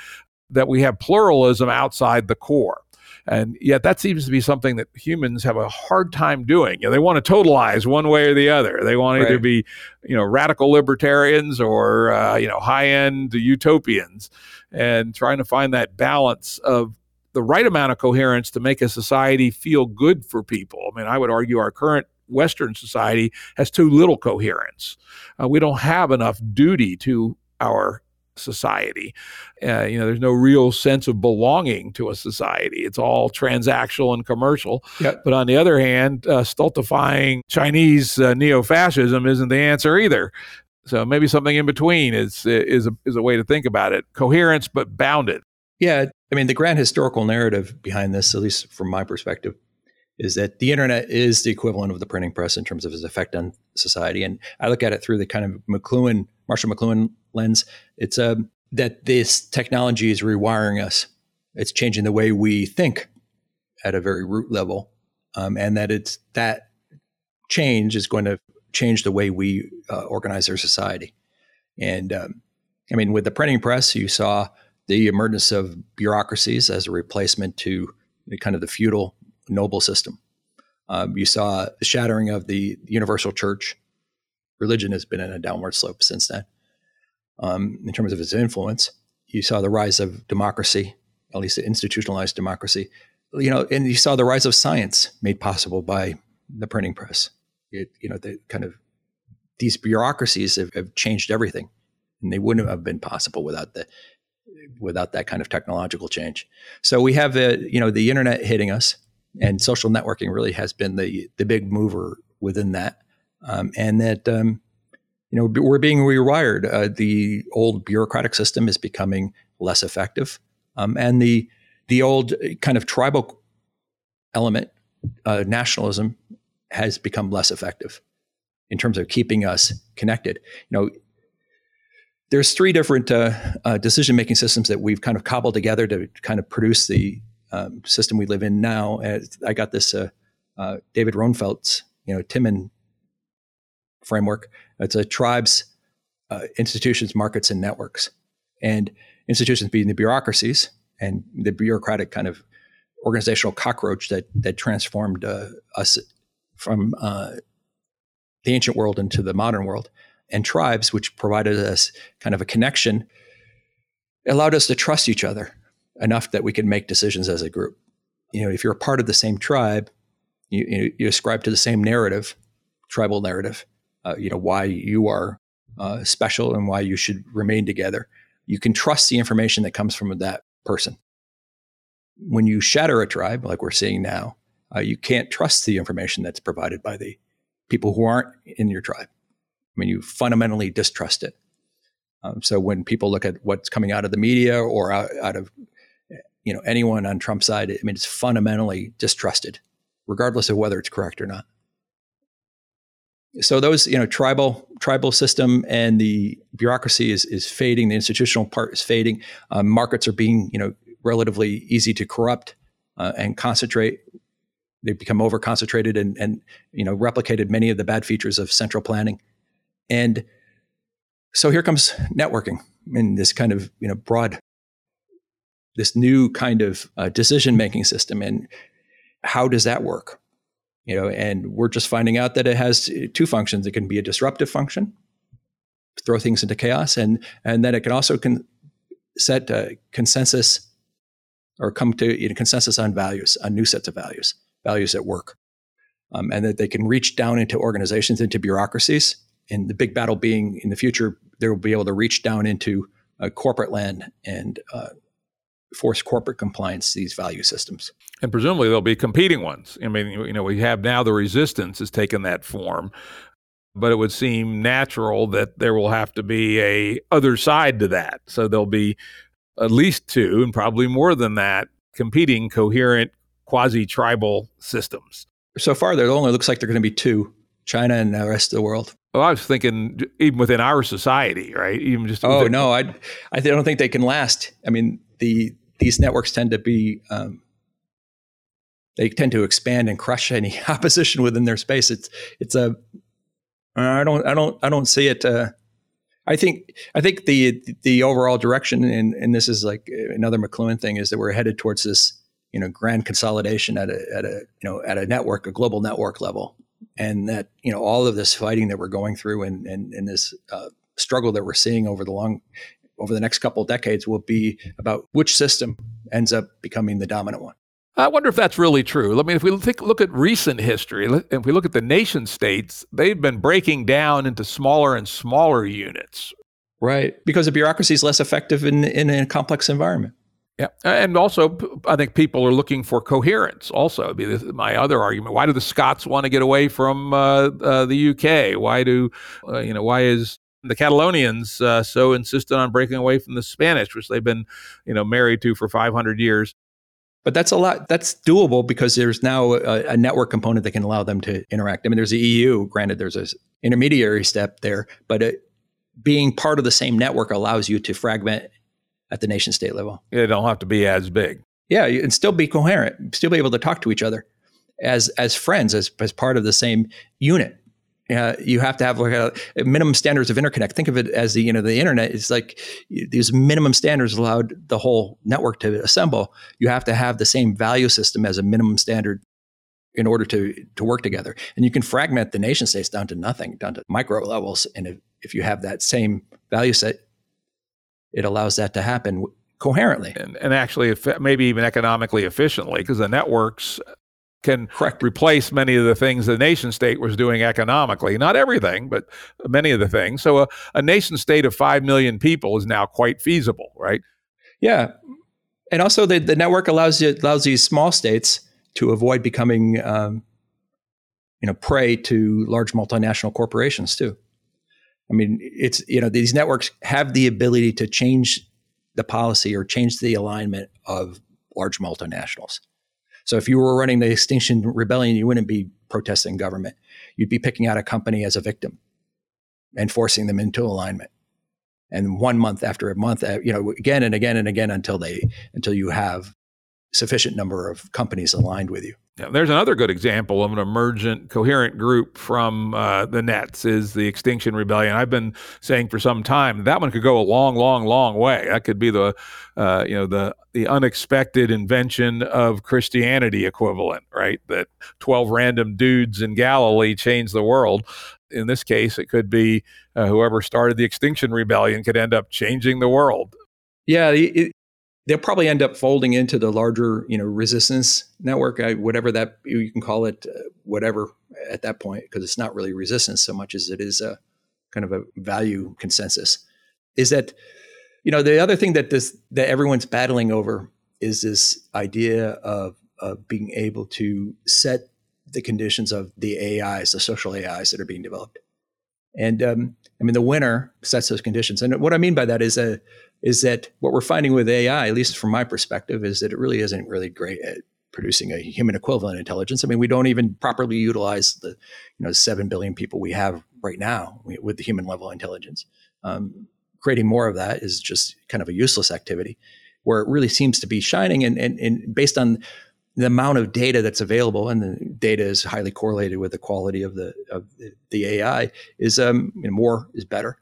that we have pluralism outside the core. And yet, that seems to be something that humans have a hard time doing. You know, they want to totalize one way or the other. They want right. either be, you know, radical libertarians or uh, you know high-end utopians, and trying to find that balance of the right amount of coherence to make a society feel good for people. I mean, I would argue our current Western society has too little coherence. Uh, we don't have enough duty to our society. Uh, you know, there's no real sense of belonging to a society. It's all transactional and commercial. Yep. But on the other hand, uh, stultifying Chinese uh, neo-fascism isn't the answer either. So maybe something in between is is a, is a way to think about it. Coherence, but bounded. Yeah, I mean, the grand historical narrative behind this, at least from my perspective, is that the internet is the equivalent of the printing press in terms of its effect on society. And I look at it through the kind of McLuhan, Marshall McLuhan lens. It's um, that this technology is rewiring us. It's changing the way we think at a very root level, um, and that it's that change is going to change the way we uh, organize our society. And um, I mean, with the printing press, you saw the emergence of bureaucracies as a replacement to kind of the feudal noble system. Um, you saw the shattering of the universal church. Religion has been in a downward slope since then. Um, in terms of its influence, you saw the rise of democracy, at least institutionalized democracy. You know, and you saw the rise of science made possible by the printing press. It, you know, the kind of these bureaucracies have, have changed everything, and they wouldn't have been possible without the without that kind of technological change. So we have the you know the internet hitting us, and social networking really has been the the big mover within that, um, and that um, you know we're being rewired. Uh, the old bureaucratic system is becoming less effective, um, and the the old kind of tribal element, uh, nationalism, has become less effective in terms of keeping us connected. You know, there's three different uh, uh, decision making systems that we've kind of cobbled together to kind of produce the um, system we live in now. I got this uh, uh, David Ronfeldt's you know TIMN framework. It's a tribes, uh, institutions, markets, and networks. And institutions being the bureaucracies and the bureaucratic kind of organizational cockroach that that transformed uh, us from the ancient world into the modern world and tribes, which provided us kind of a connection, allowed us to trust each other. enough that we could make decisions as a group. You know, if you're a part of the same tribe, you, you, you ascribe to the same narrative, tribal narrative, uh, you know, why you are uh, special and why you should remain together. You can trust the information that comes from that person. When you shatter a tribe, like we're seeing now, uh, you can't trust the information that's provided by the people who aren't in your tribe. I mean, you fundamentally distrust it. Um, so when people look at what's coming out of the media or out, out of you know anyone on Trump's side, I mean, it's fundamentally distrusted, regardless of whether it's correct or not. So those, you know, tribal tribal system and the bureaucracy is is fading. The institutional part is fading. Um, markets are being, you know, relatively easy to corrupt uh, and concentrate they've become over concentrated and, and you know replicated many of the bad features of central planning and so here comes networking in this kind of you know broad this new kind of uh, decision making system and how does that work you know and we're just finding out that it has two functions it can be a disruptive function throw things into chaos and and then it can also can set consensus or come to you know, consensus on values on new sets of values values at work. Um, and that they can reach down into organizations, into bureaucracies. And the big battle being in the future, they will be able to reach down into uh, corporate land and uh, force corporate compliance to these value systems. And presumably there'll be competing ones. I mean, you know, we have now the resistance has taken that form, but it would seem natural that there will have to be a other side to that. So there'll be at least two, and probably more than that, competing coherent quasi tribal systems. So far, there only looks like there are going to be two China and the rest of the world. Well, I was thinking even within our society, right? Even just oh no, I I don't think they can last. I mean, the these networks tend to be um, they tend to expand and crush any opposition within their space. It's it's a I don't I don't I don't see it. Uh, I think I think the the overall direction, and and this is like another McLuhan thing, is that we're headed towards this you know grand consolidation at a at a you know at a network a global network level and that you know all of this fighting that we're going through and and, and this uh, struggle that we're seeing over the long over the next couple of decades will be about which system ends up becoming the dominant one I wonder if that's really true. I mean, if we think, look at recent history, if we look at the nation states, they've been breaking down into smaller and smaller units. Right. Because the bureaucracy is less effective in, in a complex environment. Yeah, and also I think people are looking for coherence. Also, be my other argument: why do the Scots want to get away from uh, uh, the UK? Why do uh, you know? Why is the Catalonians uh, so insistent on breaking away from the Spanish, which they've been you know married to for 500 years? But that's a lot. That's doable because there's now a, a, network component that can allow them to interact. I mean, there's the EU. Granted, there's an intermediary step there, but it, being part of the same network allows you to fragment at the nation state level. It don't have to be as big. Yeah, and still be coherent, still be able to talk to each other as as friends, as as part of the same unit. Uh, you have to have like a, a, minimum standards of interconnect. Think of it as the you know the internet is like these minimum standards allowed the whole network to assemble. You have to have the same value system as a minimum standard in order to to work together. And you can fragment the nation states down to nothing, down to micro levels. And if, if you have that same value set, it allows that to happen coherently and, and actually maybe even economically efficiently because the networks can Correct. replace many of the things the nation state was doing economically. Not everything, but many of the things. So a, a nation state of 5 million people is now quite feasible, right? Yeah. And also the, the network allows you, allows these small states to avoid becoming um, you know prey to large multinational corporations too. I mean, it's you know these networks have the ability to change the policy or change the alignment of large multinationals. So if you were running the Extinction Rebellion, you wouldn't be protesting government. You'd be picking out a company as a victim and forcing them into alignment. And one month after a month, uh, you know, again and again and again until they until you have sufficient number of companies aligned with you. Yeah, there's another good example of an emergent, coherent group from uh, the Nets is the Extinction Rebellion. I've been saying for some time that one could go a long, long, long way. That could be the, uh, you know, the the unexpected invention of Christianity equivalent, right? That 12 random dudes in Galilee changed the world. In this case, it could be uh, whoever started the Extinction Rebellion could end up changing the world. Yeah, it, they'll probably end up folding into the larger, you know, resistance network, whatever that you can call it, uh, whatever at that point, because it's not really resistance so much as it is a kind of a value consensus. Is that, you know, the other thing that this that everyone's battling over is this idea of of being able to set the conditions of the AIs, the social AIs that are being developed. And um, I mean, the winner sets those conditions. And what I mean by that is a is that what we're finding with AI, at least from my perspective, is that it really isn't really great at producing a human equivalent intelligence. I mean, we don't even properly utilize the you know seven billion people we have right now with the human level intelligence. Um, creating more of that is just kind of a useless activity, where it really seems to be shining. And, and, and based on the amount of data that's available, and the data is highly correlated with the quality of the of the, AI, is um, more is better.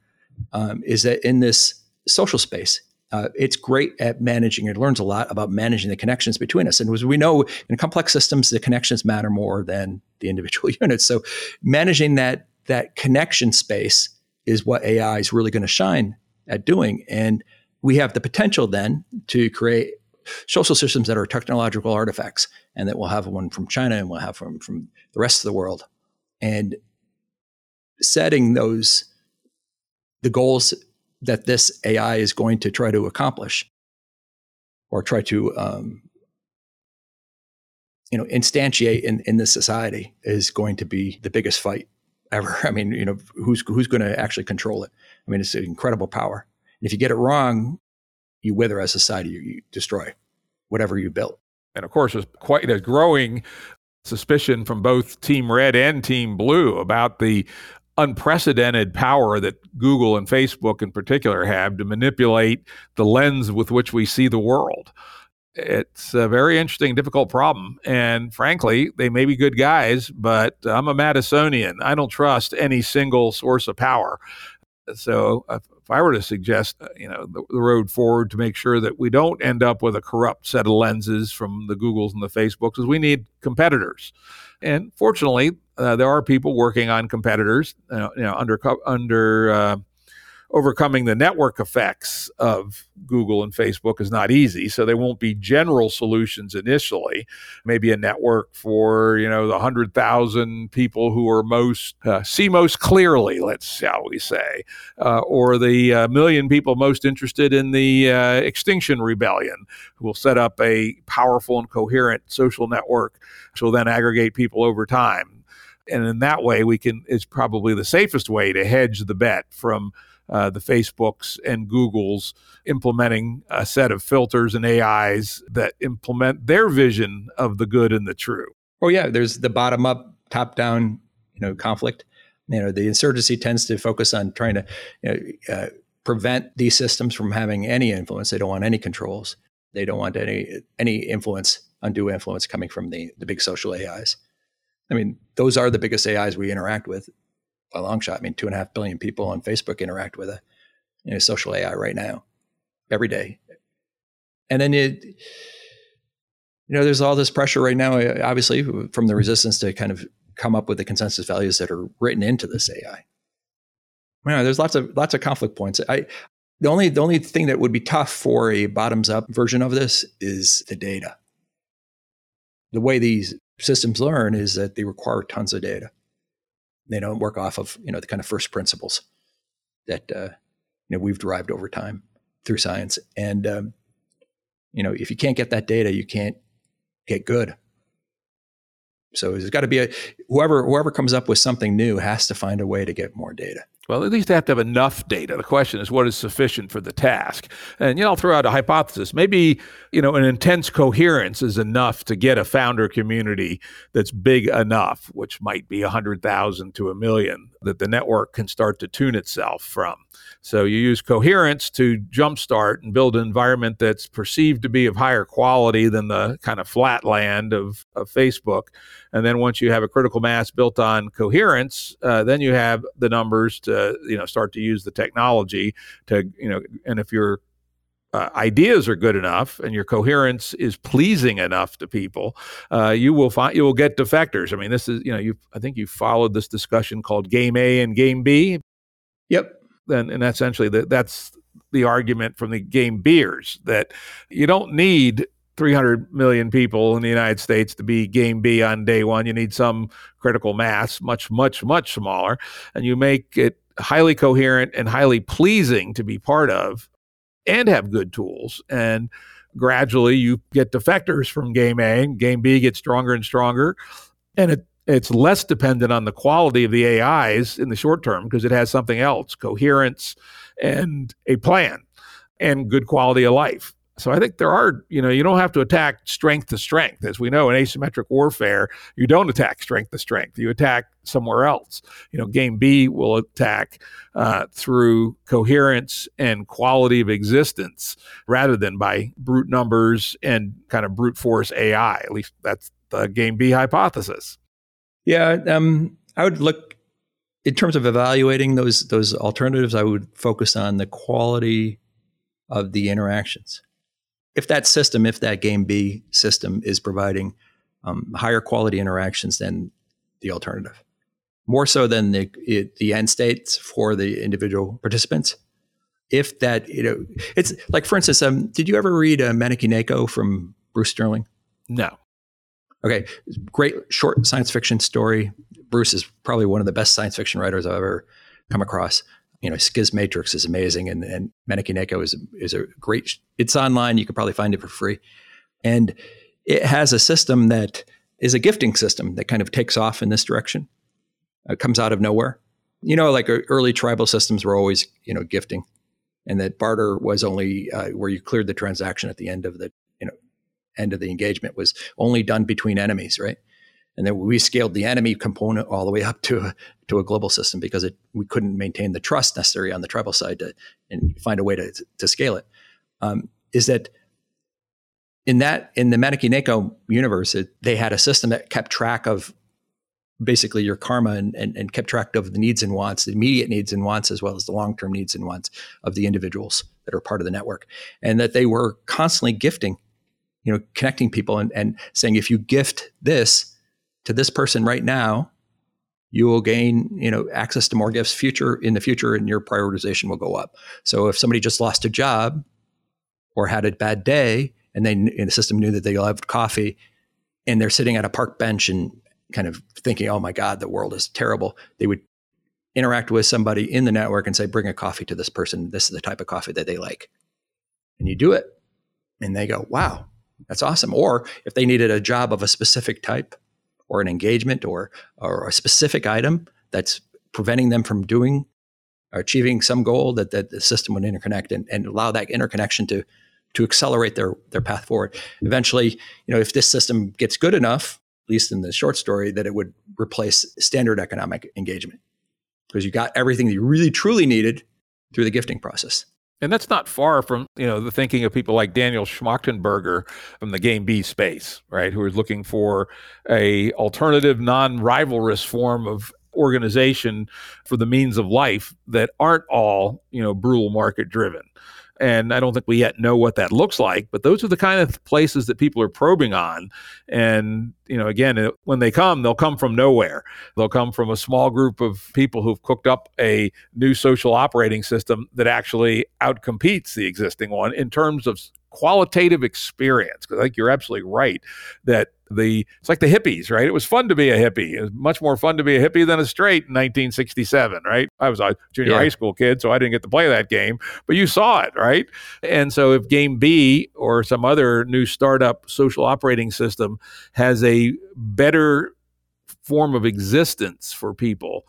Um, is that in this social space. Uh, it's great at managing. It learns a lot about managing the connections between us. And as we know, in complex systems, the connections matter more than the individual units. So managing that that connection space is what AI is really going to shine at doing. And we have the potential then to create social systems that are technological artifacts, and that we'll have one from China and we'll have one from the rest of the world, and setting those the goals that this AI is going to try to accomplish or try to um, you know instantiate in, in this society is going to be the biggest fight ever. I mean, you know, who's who's going to actually control it? I mean, it's an incredible power. And if you get it wrong, you wither as a society. You, you destroy whatever you built. And of course, there's quite a growing suspicion from both Team Red and Team Blue about the unprecedented power that Google and Facebook in particular have to manipulate the lens with which we see the world. It's a very interesting, difficult problem. And frankly, they may be good guys, but I'm a Madisonian. I don't trust any single source of power. So if I were to suggest, uh, you know, the, the, road forward to make sure that we don't end up with a corrupt set of lenses from the Googles and the Facebooks, is we need competitors. And fortunately, uh, there are people working on competitors, uh, you know, under under uh, overcoming the network effects of Google and Facebook is not easy. So they won't be general solutions initially. Maybe a network for you know the hundred thousand people who are most uh, see most clearly, let's shall we say, uh, or the uh, million people most interested in the uh, Extinction Rebellion, who will set up a powerful and coherent social network, which will then aggregate people over time. And in that way, we can. It's probably the safest way to hedge the bet from uh, the Facebooks and Googles implementing a set of filters and AIs that implement their vision of the good and the true. Oh yeah, there's the bottom up, top down, you know, conflict. You know, the insurgency tends to focus on trying to you know, uh, prevent these systems from having any influence. They don't want any controls. They don't want any any influence, undue influence coming from the the big social AIs. I mean, those are the biggest AIs we interact with by long shot. I mean, two and a half billion people on Facebook interact with a you know, social AI right now, every day. And then it, you know, there's all this pressure right now, uh, obviously, from the resistance to kind of come up with the consensus values that are written into this AI. You know, there's lots of lots of conflict points. I the only the only thing that would be tough for a bottoms up version of this is the data. The way these systems learn is that they require tons of data. They don't work off of you know the kind of first principles that uh, you know we've derived over time through science. And um, you know if you can't get that data, you can't get good. So there's got to be a whoever whoever comes up with something new has to find a way to get more data. Well, at least they have to have enough data. The question is, what is sufficient for the task? And, you know, I'll throw out a hypothesis. Maybe, you know, an intense coherence is enough to get a founder community that's big enough, which might be 100,000 to a million, that the network can start to tune itself from. So you use coherence to jumpstart and build an environment that's perceived to be of higher quality than the kind of flat land of, of Facebook. And then once you have a critical mass built on coherence, uh, then you have the numbers to you know start to use the technology to you know. And if your uh, ideas are good enough and your coherence is pleasing enough to people, uh, you will find you will get defectors. I mean, this is you know you I think you followed this discussion called Game A and Game B. Yep and, and essentially the, that's the argument from the game beers that you don't need 300 million people in the United States to be game B on day one. You need some critical mass, much, much, much smaller, and you make it highly coherent and highly pleasing to be part of and have good tools. And gradually you get defectors from game A, and game B gets stronger and stronger. And it, it's less dependent on the quality of the AIs in the short term because it has something else coherence and a plan and good quality of life. So I think there are, you know, you don't have to attack strength to strength. As we know in asymmetric warfare, you don't attack strength to strength. You attack somewhere else. You know, game B will attack uh, through coherence and quality of existence rather than by brute numbers and kind of brute force AI. At least that's the game B hypothesis. Yeah, um, I would look in terms of evaluating those those alternatives. I would focus on the quality of the interactions if that system, if that game B system is providing um, higher quality interactions than the alternative, more so than the it, the end states for the individual participants. If that you know, it's like for instance, um, did you ever read uh, Maneki Neko from Bruce Sterling? No. Okay, great short science fiction story. Bruce is probably one of the best science fiction writers I've ever come across you know, Schismatrix is amazing, and and Maneki Neko is is a great. It's online. You could probably find it for free, and it has a system that is a gifting system that kind of takes off in this direction. It comes out of nowhere. You know, like early tribal systems were always you know gifting, and that barter was only uh, where you cleared the transaction at the end of the you know end of the engagement was only done between enemies, right? And then we scaled the enemy component all the way up to a, to a global system because it, we couldn't maintain the trust necessary on the tribal side to and find a way to, to scale it. Um, is that in that in the Maneki Neko universe, it, they had a system that kept track of basically your karma and, and, and kept track of the needs and wants, the immediate needs and wants, as well as the long term needs and wants of the individuals that are part of the network, and that they were constantly gifting, you know, connecting people and, and saying if you gift this to this person right now, you will gain, you know, access to more gifts future in the future and your prioritization will go up. So if somebody just lost a job or had a bad day and they and the system knew that they loved coffee and they're sitting at a park bench and kind of thinking, "Oh my god, the world is terrible." They would interact with somebody in the network and say, "Bring a coffee to this person. This is the type of coffee that they like." And you do it. And they go, "Wow, that's awesome." Or if they needed a job of a specific type, or an engagement or or a specific item that's preventing them from doing or achieving some goal that, that the system would interconnect and, and allow that interconnection to to accelerate their their path forward. Eventually, you know, if this system gets good enough, at least in the short story, that it would replace standard economic engagement because you got everything that you really truly needed through the gifting process. And that's not far from, you know, the thinking of people like Daniel Schmachtenberger from the game B space, right? Who is looking for a alternative, non-rivalrous form of organization for the means of life that aren't all, you know, brutal market driven. And I don't think we yet know what that looks like, but those are the kind of places that people are probing on. And, you know, again, when they come, they'll come from nowhere. They'll come from a small group of people who've cooked up a new social operating system that actually outcompetes the existing one in terms of qualitative experience. Because I think you're absolutely right that the it's like the hippies, right? It was fun to be a hippie. It was much more fun to be a hippie than a straight in 1967, right? I was a junior yeah. high school kid, so I didn't get to play that game, but you saw it, right? And so if game B or some other new startup social operating system has a better form of existence for people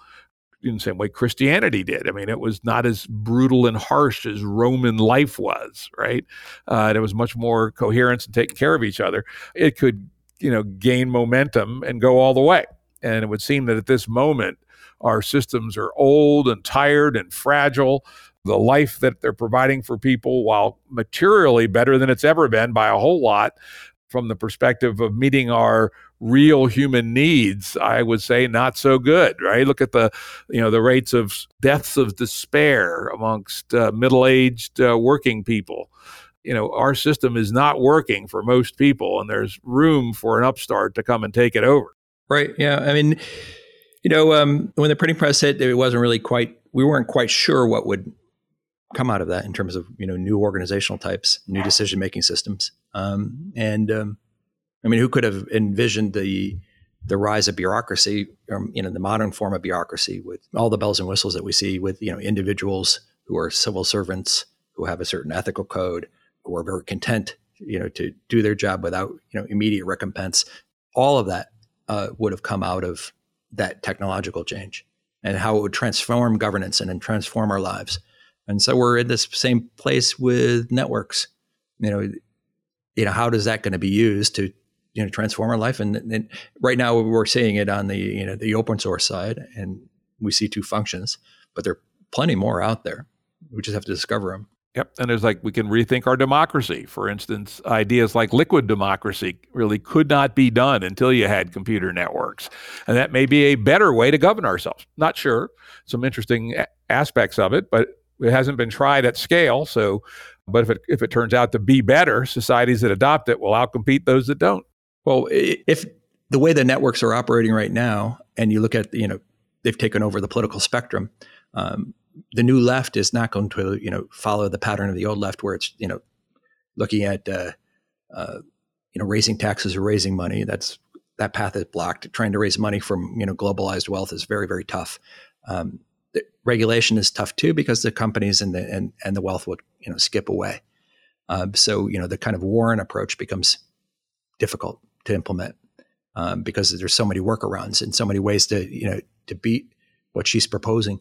in the same way Christianity did. I mean, it was not as brutal and harsh as Roman life was, right? Uh, it was much more coherence and taking care of each other. It could you know, gain momentum and go all the way. And it would seem that at this moment, our systems are old and tired and fragile. The life that they're providing for people, while materially better than it's ever been by a whole lot, from the perspective of meeting our real human needs i would say not so good right look at the you know the rates of deaths of despair amongst uh, middle-aged uh, working people you know, our system is not working for most people, and there's room for an upstart to come and take it over. Right. Yeah. I mean, you know, um, when the printing press hit, it wasn't really quite. We weren't quite sure what would come out of that in terms of you know new organizational types, new decision making systems, um, and um, I mean, who could have envisioned the the rise of bureaucracy, um, you know, the modern form of bureaucracy with all the bells and whistles that we see with you know individuals who are civil servants who have a certain ethical code, who are very content, you know, to do their job without you know immediate recompense. All of that uh, would have come out of that technological change and how it would transform governance and, and transform our lives. And so we're in this same place with networks. You know, you know, how does that going to be used to you know transform our life? And, and, right now we're seeing it on the you know the open source side, and we see two functions, but there are plenty more out there. We just have to discover them. Yep. And there's like we can rethink our democracy. For instance, ideas like liquid democracy really could not be done until you had computer networks. And that may be a better way to govern ourselves. Not sure. Some interesting aspects of it, but it hasn't been tried at scale. So, but if it if it turns out to be better, societies that adopt it will outcompete those that don't. Well, if the way the networks are operating right now, and you look at you know they've taken over the political spectrum, um, the new left is not going to you know follow the pattern of the old left where it's you know looking at uh, uh, you know raising taxes or raising money that's that path is blocked trying to raise money from you know globalized wealth is very very tough um, regulation is tough too because the companies and the and, and the wealth would you know skip away. Um, so you know the kind of Warren approach becomes difficult to implement um, because there's so many workarounds and so many ways to you know to beat what she's proposing.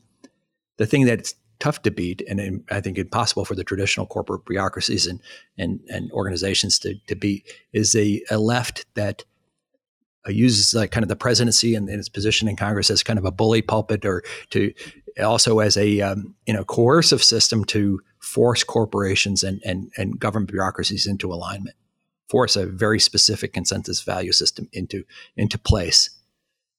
The thing that's tough to beat and I think impossible for the traditional corporate bureaucracies and and, and organizations to, to beat is a, a left that uses like kind of the presidency and, and, its position in Congress as kind of a bully pulpit or to also as a um, you know coercive system to force corporations and, and, and government bureaucracies into alignment, force a very specific consensus value system into into place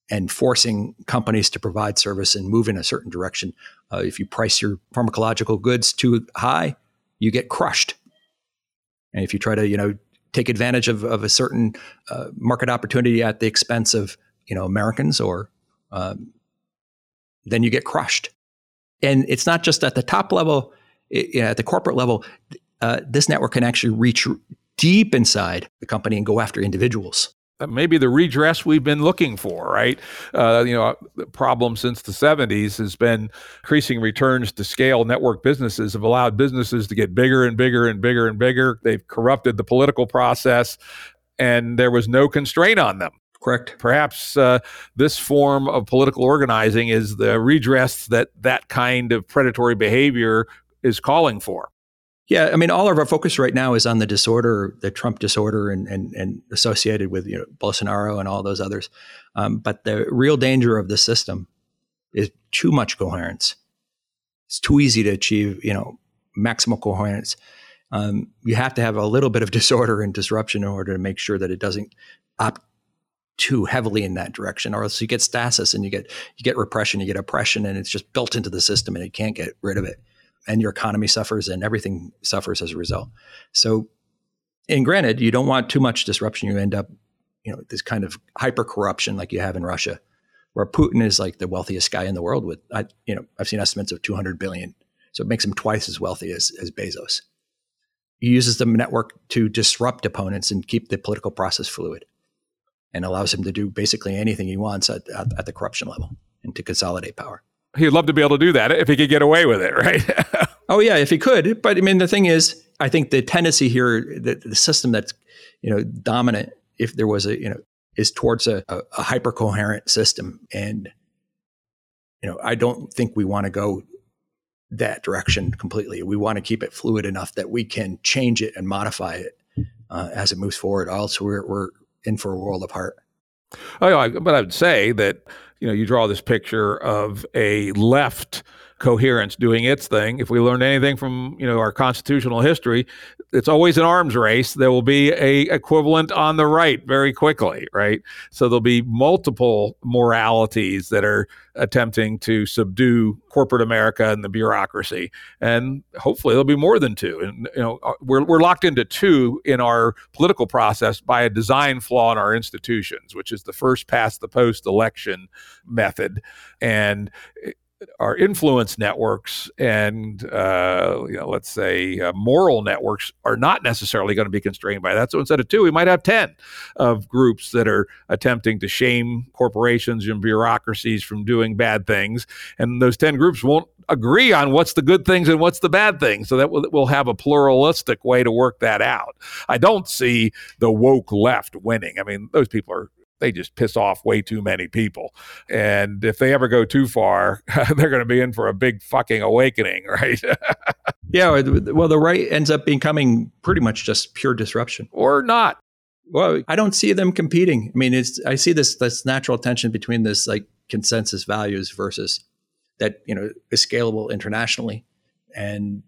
and forcing companies to provide service and move in a certain direction. Uh, if you price your pharmacological goods too high, you get crushed. And if you try to, you know, take advantage of, of a certain uh, market opportunity at the expense of, you know, Americans, or um, then you get crushed. And it's not just at the top level; it, you know, at the corporate level, uh, this network can actually reach deep inside the company and go after individuals maybe the redress we've been looking for, right? Uh, you know, the problem since the 70s has been increasing returns to scale network businesses have allowed businesses to get bigger and bigger and bigger and bigger. They've corrupted the political process, and there was no constraint on them. Correct. Perhaps uh, this form of political organizing is the redress that that kind of predatory behavior is calling for. Yeah, I mean, all of our focus right now is on the disorder, the Trump disorder, and and, and associated with you know, Bolsonaro and all those others. Um, but the real danger of the system is too much coherence. It's too easy to achieve, you know, maximal coherence. Um, you have to have a little bit of disorder and disruption in order to make sure that it doesn't opt too heavily in that direction, or else you get stasis and you get you get repression, you get oppression, and it's just built into the system, and it can't get rid of it and your economy suffers and everything suffers as a result. So, and granted, you don't want too much disruption. You end up, you know, this kind of hyper corruption like you have in Russia, where Putin is like the wealthiest guy in the world with, I, you know, I've seen estimates of 200 billion. So it makes him twice as wealthy as, as Bezos. He uses the network to disrupt opponents and keep the political process fluid and allows him to do basically anything he wants at, at, at the corruption level and to consolidate power he'd love to be able to do that if he could get away with it, right? oh yeah, if he could. But I mean, the thing is, I think the tendency here, the, the system that's you know dominant, if there was a you know, is towards a, a, a hyper coherent system, and you know, I don't think we want to go that direction completely. We want to keep it fluid enough that we can change it and modify it uh, as it moves forward. Also, we're, we're in for a world of heart. Oh, but I would say that you know, you draw this picture of a left coherence doing its thing. If we learned anything from you know our constitutional history, it's always an arms race. There will be a equivalent on the right very quickly, right? So there'll be multiple moralities that are attempting to subdue corporate America and the bureaucracy, and hopefully there'll be more than two. And you know, uh, we're we're locked into two in our political process by a design flaw in our institutions, which is the first past the post election method, and our influence networks and uh, you know, let's say uh, moral networks are not necessarily going to be constrained by that. So instead of two, we might have ten of groups that are attempting to shame corporations and bureaucracies from doing bad things, and those ten groups won't agree on what's the good things and what's the bad things. So that we'll, we'll have a pluralistic way to work that out. I don't see the woke left winning. I mean, those people are they just piss off way too many people. And if they ever go too far, they're going to be in for a big fucking awakening, right? yeah. Well, the right ends up becoming pretty much just pure disruption. Or not. Well, I don't see them competing. I mean, it's I see this this natural tension between this like consensus values versus that you know is scalable internationally, and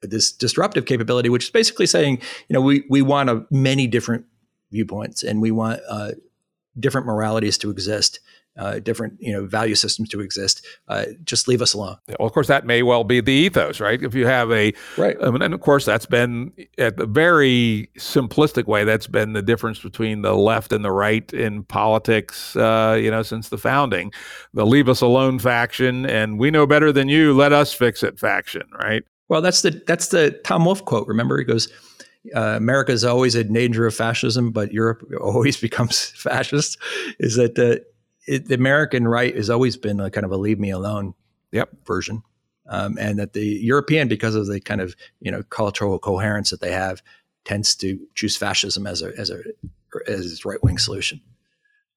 this disruptive capability, which is basically saying, you know, we we want a, many different viewpoints and we want uh, different moralities to exist, uh, different you know value systems to exist. Uh, just leave us alone. Yeah, well, of course, that may well be the ethos, right? If you have a right, um, and of course, that's been at the very simplistic way. That's been the difference between the left and the right in politics, uh, you know, since the founding. The leave us alone faction, and we know better than you. Let us fix it faction, right? Well, that's the that's the Tom Wolfe quote. Remember, he goes uh, America is always in danger of fascism, but Europe always becomes fascist. Is that the, it, the American right has always been a kind of a leave me alone yep. version, um, and that the European, because of the kind of you know cultural coherence that they have, tends to choose fascism as a as a as right wing solution.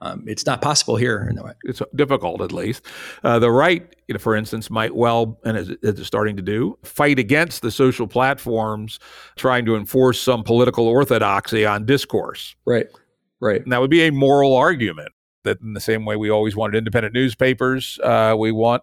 Um, it's not possible here. No it's difficult, at least. Uh, the right, you know, for instance, might well, and is, is starting to do, fight against the social platforms trying to enforce some political orthodoxy on discourse. Right, right. And that would be a moral argument. That in the same way we always wanted independent newspapers, uh, we want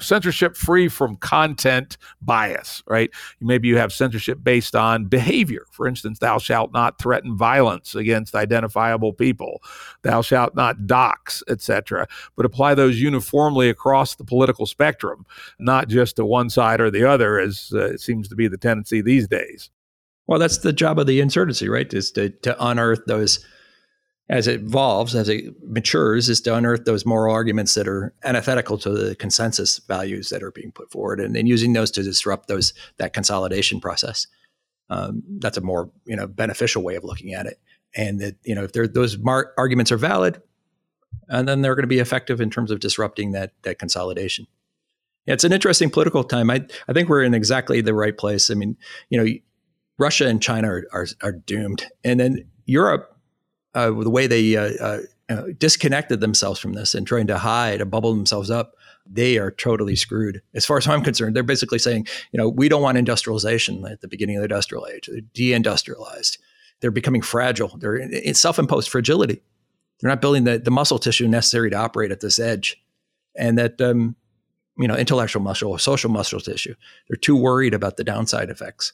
censorship free from content bias, right? Maybe you have censorship based on behavior. For instance, thou shalt not threaten violence against identifiable people. Thou shalt not dox, etc. But apply those uniformly across the political spectrum, not just to one side or the other, as uh, seems to be the tendency these days. Well, that's the job of the insurgency, right? Is to, to unearth those as it evolves, as it matures, is to unearth those moral arguments that are antithetical to the consensus values that are being put forward, and then using those to disrupt those that consolidation process. Um, that's a more you know beneficial way of looking at it, and that you know if those mar- arguments are valid, and then they're going to be effective in terms of disrupting that that consolidation. Yeah, it's an interesting political time. I I think we're in exactly the right place. I mean, you know, Russia and China are, are, are doomed, and then Europe uh, the way they uh, uh, disconnected themselves from this and trying to hide and bubble themselves up, they are totally screwed. As far as I'm concerned, they're basically saying, you know, we don't want industrialization at the beginning of the industrial age. They're deindustrialized. They're becoming fragile. They're in self-imposed fragility. They're not building the, the muscle tissue necessary to operate at this edge, and that um, you know intellectual muscle, or social muscle tissue. They're too worried about the downside effects,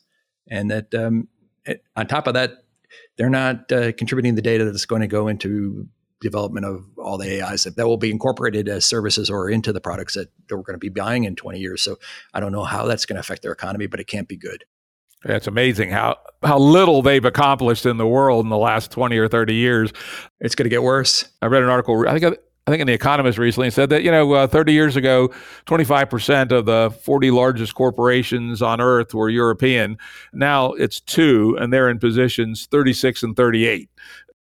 and that um, it, on top of that, they're not uh, contributing the data that's going to go into development of all the AIs that, that will be incorporated as services or into the products that, that we're going to be buying in 20 years. So I don't know how that's going to affect their economy, but it can't be good. It's amazing how how little they've accomplished in the world in the last 20 or 30 years. It's going to get worse. I read an article, I think I think in The Economist recently said that, you know, uh, 30 years ago, 25% of the 40 largest corporations on earth were European. Now it's two, and they're in positions 36 and 38.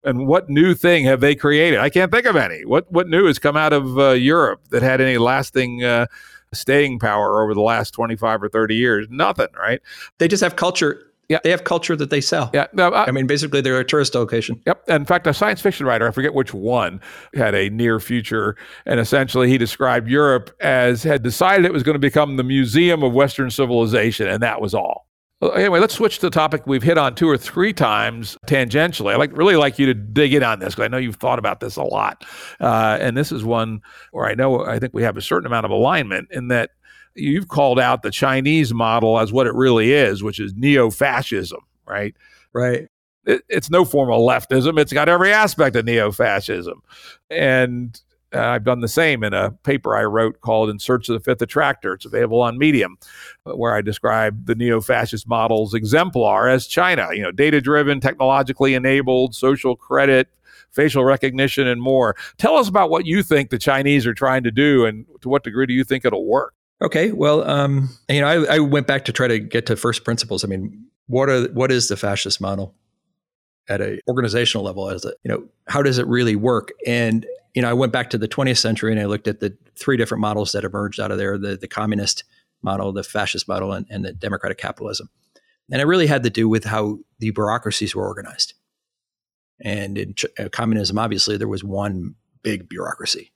And what new thing have they created? I can't think of any. What, what new has come out of uh, Europe that had any lasting uh, staying power over the last 25 or 30 years? Nothing, right? They just have culture yeah. They have culture that they sell. Yeah. No, I, I, mean, basically, they're a tourist location. Yep. In fact, a science fiction writer, I forget which one, had a near future. And essentially, he described Europe as had decided it was going to become the museum of Western civilization. And that was all. Anyway, let's switch to the topic we've hit on two or three times tangentially. I like really like you to dig in on this because I know you've thought about this a lot, uh, and this is one where I know I think we have a certain amount of alignment in that you've called out the Chinese model as what it really is, which is neo fascism, right? Right. It, it's no form of leftism. It's got every aspect of neo fascism. And uh, I've done the same in a paper I wrote called In Search of the Fifth Attractor. It's available on Medium, where I describe the neo fascist model's exemplar as China, you know, data driven, technologically enabled, social credit, facial recognition, and more. Tell us about what you think the Chinese are trying to do, and to what degree do you think it'll work? Okay, well, um, you know, I, I went back to try to get to first principles. I mean, what are what is the fascist model at a organizational level? As a, you know, how does it really work? And you know, I went back to the 20th century and I looked at the three different models that emerged out of there: the the communist model, the fascist model, and, and the democratic capitalism. And it really had to do with how the bureaucracies were organized. And in uh, communism, obviously, there was one big bureaucracy.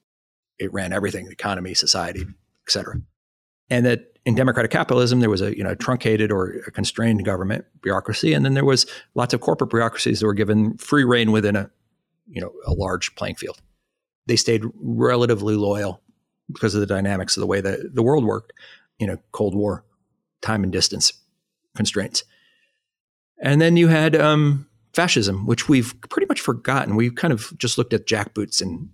It ran everything: the economy, society, et cetera and that in democratic capitalism there was a you know truncated or a constrained government bureaucracy and then there was lots of corporate bureaucracies that were given free reign within a you know a large playing field. They stayed relatively loyal because of the dynamics of the way that the world worked you know cold war time and distance constraints. And then you had um, fascism which we've pretty much forgotten. We've kind of just looked at jackboots and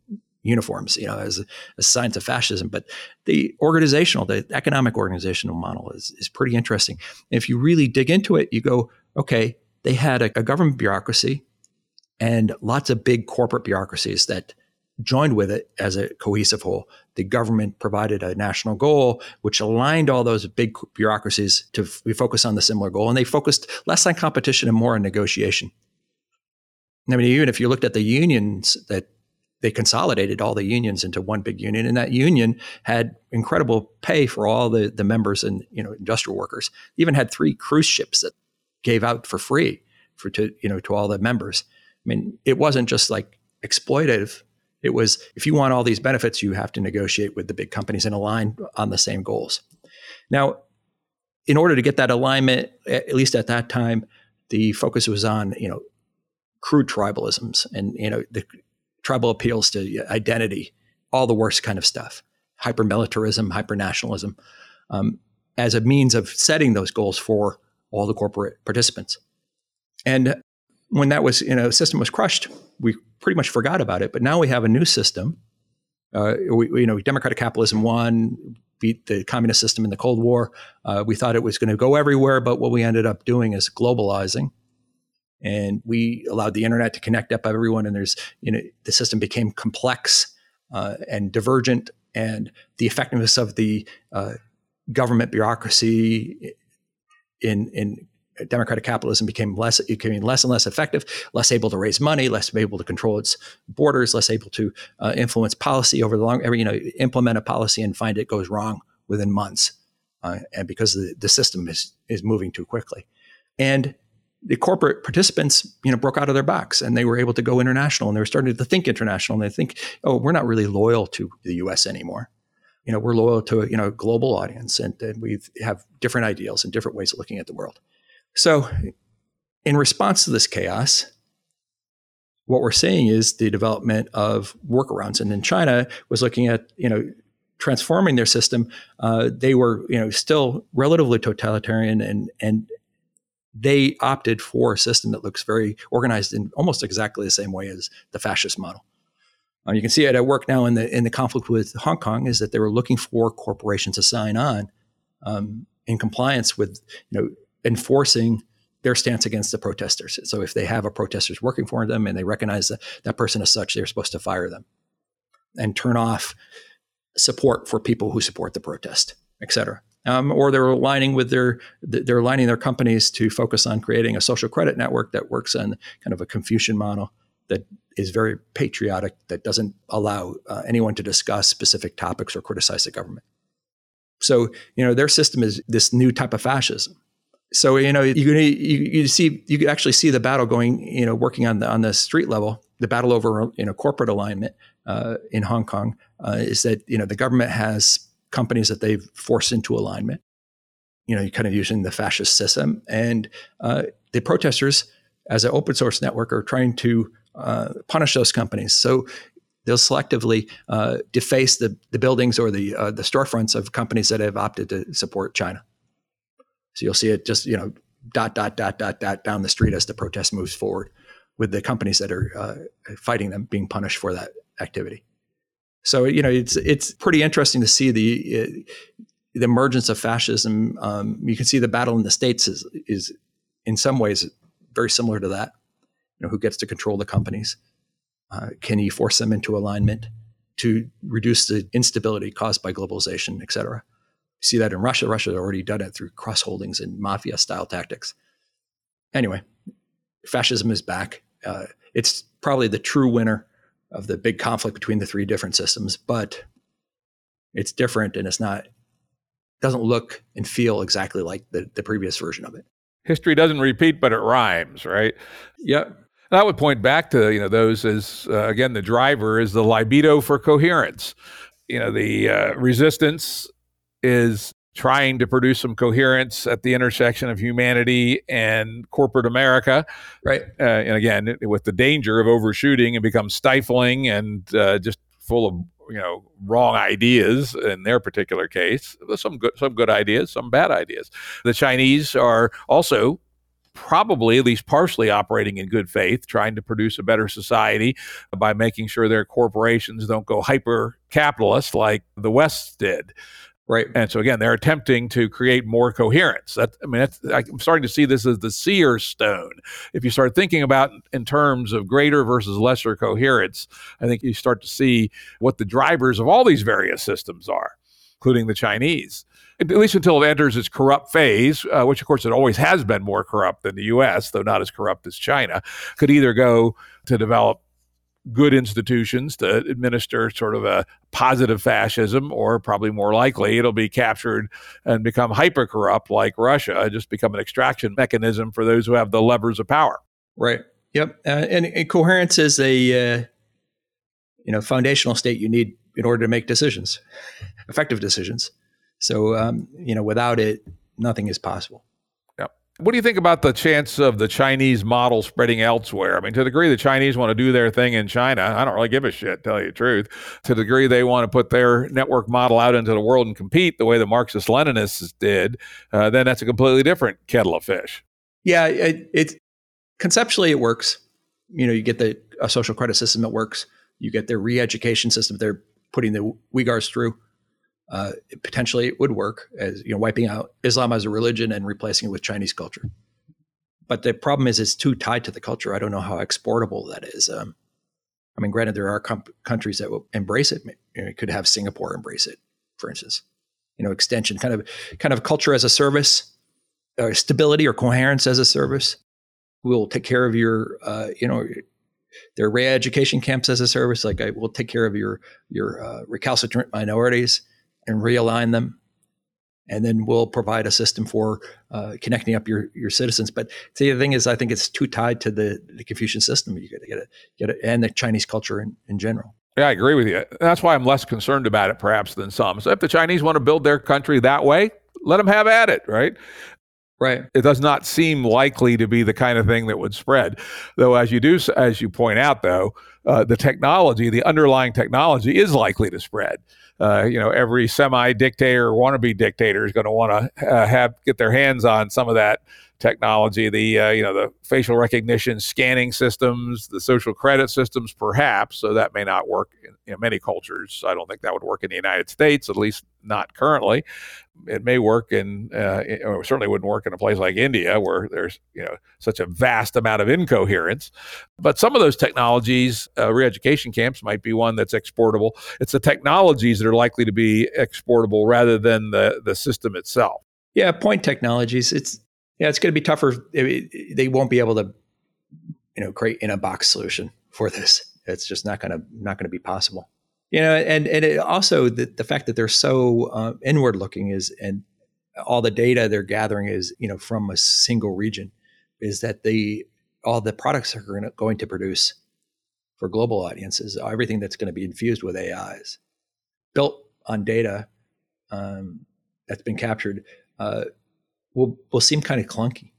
uniforms, you know, as, as signs of fascism. But the organizational, the economic organizational model is, is pretty interesting. if you really dig into it, you go, okay, they had a, a government bureaucracy and lots of big corporate bureaucracies that joined with it as a cohesive whole. The government provided a national goal, which aligned all those big bureaucracies to f- focus on the similar goal. And they focused less on competition and more on negotiation. I mean, even if you looked at the unions that they consolidated all the unions into one big union and that union had incredible pay for all the, the members and you know industrial workers. Even had three cruise ships that gave out for free for to you know to all the members. I mean it wasn't just like exploitative. It was if you want all these benefits you have to negotiate with the big companies and align on the same goals. Now in order to get that alignment at least at that time the focus was on you know crude tribalisms and you know the tribal appeals to identity, all the worst kind of stuff, hypermilitarism, hypernationalism, um, as a means of setting those goals for all the corporate participants. And when that was, you know, system was crushed, we pretty much forgot about it. But now we have a new system. Uh, we, you know, democratic capitalism won, beat the communist system in the Cold War. Uh, we thought it was going to go everywhere, but what we ended up doing is globalizing and we allowed the internet to connect up everyone and there's you know the system became complex uh, and divergent and the effectiveness of the uh, government bureaucracy in in democratic capitalism became less became less and less effective less able to raise money less able to control its borders less able to uh, influence policy over the long you know implement a policy and find it goes wrong within months uh, and because the, the system is is moving too quickly. And the corporate participants, you know, broke out of their box and they were able to go international and they were starting to think international and they think, oh, we're not really loyal to the U.S. anymore. You know, we're loyal to a you know global audience and, and we have different ideals and different ways of looking at the world. So, in response to this chaos, what we're seeing is the development of workarounds. And then China was looking at you know transforming their system. Uh, they were you know still relatively totalitarian and and they opted for a system that looks very organized in almost exactly the same way as the fascist model. Uh, you can see it at work now in the in the conflict with Hong Kong is that they were looking for corporations to sign on um, in compliance with you know enforcing their stance against the protesters. So if they have a protesters working for them and they recognize that that person as such, they're supposed to fire them and turn off support for people who support the protest, et cetera um, or they're aligning with their they're aligning their companies to focus on creating a social credit network that works on kind of a Confucian model that is very patriotic that doesn't allow uh, anyone to discuss specific topics or criticize the government. So you know their system is this new type of fascism. So you know you you, you see you could actually see the battle going you know working on the on the street level the battle over you know corporate alignment uh, in Hong Kong uh, is that you know the government has companies that they've forced into alignment. You know, kind of using the fascist system, and uh, the protesters, as an open source network, are trying to uh, punish those companies. So they'll selectively uh, deface the, the buildings or the uh, the storefronts of companies that have opted to support China. So you'll see it just you know dot dot dot dot dot down the street as the protest moves forward, with the companies that are uh, fighting them being punished for that activity. So you know, it's it's pretty interesting to see the uh, the emergence of fascism. Um, you can see the battle in the states is is in some ways very similar to that. You know, who gets to control the companies? Uh, can you force them into alignment to reduce the instability caused by globalization, et cetera? You see that in Russia. Russia has already done it through cross holdings and mafia style tactics. Anyway, fascism is back. Uh, it's probably the true winner of the big conflict between the three different systems, but it's different and it's not doesn't look and feel exactly like the, the previous version of it. History doesn't repeat, but it rhymes, right? Yep. That would point back to you know those as uh, again the driver is the libido for coherence. You know the uh, resistance is trying to produce some coherence at the intersection of humanity and corporate America. Right. Uh, and again, with the danger of overshooting and become stifling and uh, just full of you know wrong ideas in their particular case. Some good, some good ideas, some bad ideas. The Chinese are also probably at least partially operating in good faith, trying to produce a better society by making sure their corporations don't go hyper capitalist like the West did. Right. And so again, they're attempting to create more coherence. That, I mean, I'm starting to see this as the seer stone. If you start thinking about in terms of greater versus lesser coherence, I think you start to see what the drivers of all these various systems are, including the Chinese. At least until it enters its corrupt phase, uh, which of course it always has been more corrupt than the U.S., though not as corrupt as China, could either go to develop good institutions to administer sort of a positive fascism, or probably more likely it'll be captured and become hyper corrupt like Russia, just become an extraction mechanism for those who have the levers of power. Right. Yep. Uh, and, and, coherence is a uh, you know foundational state you need in order to make decisions, effective decisions. So um, you know, without it, nothing is possible. What do you think about the chance of the Chinese model spreading elsewhere? I mean, to the degree the Chinese want to do their thing in China, I don't really give a shit, tell you the truth. To the degree they want to put their network model out into the world and compete the way the Marxist Leninists did, uh, then that's a completely different kettle of fish. Yeah, it, it conceptually it works. You know, you get the a social credit system that works. You get their re-education system they're putting the Uyghurs through uh, potentially it would work as you know wiping out Islam as a religion and replacing it with Chinese culture. But the problem is it's too tied to the culture. I don't know how exportable that is. Um, I mean, granted, there are countries that will embrace it. You, know, you could have Singapore embrace it, for instance. You know, extension, kind of, kind of culture as a service, or stability or coherence as a service. We'll take care of your, uh, you know, their re-education camps as a service. Like I will take care of your your uh, recalcitrant minorities and realign them. And then we'll provide a system for uh, connecting up your, your citizens. But see, the thing is, I think it's too tied to the, the Confucian system. You got to get it, get it, and the Chinese culture in, in general. Yeah, I agree with you. That's why I'm less concerned about it, perhaps, than some. So if the Chinese want to build their country that way, let them have at it, right? Right. It does not seem likely to be the kind of thing that would spread. Though, as you do, as you point out, though, uh, the technology, the underlying technology, is likely to spread. Uh, you know, every semi-dictator, wannabe dictator is going to want to uh, have get their hands on some of that technology. The uh, you know the facial recognition scanning systems, the social credit systems, perhaps. So that may not work in you know, many cultures. I don't think that would work in the United States, at least not currently. It may work in, uh, or certainly wouldn't work in a place like India, where there's you know such a vast amount of incoherence. But some of those technologies, uh, re-education camps might be one that's exportable. It's the technologies that are likely to be exportable rather than the the system itself. Yeah, point technologies. It's yeah, it's going to be tougher. They won't be able to, you know, create in a box solution for this. It's just not going to not going to be possible. You know, and and it also the, the fact that they're so uh, inward looking is and all the data they're gathering is you know from a single region is that the all the products are going to, going to produce for global audiences everything that's going to be infused with AIs built on data um, that's been captured uh, will will seem kind of clunky.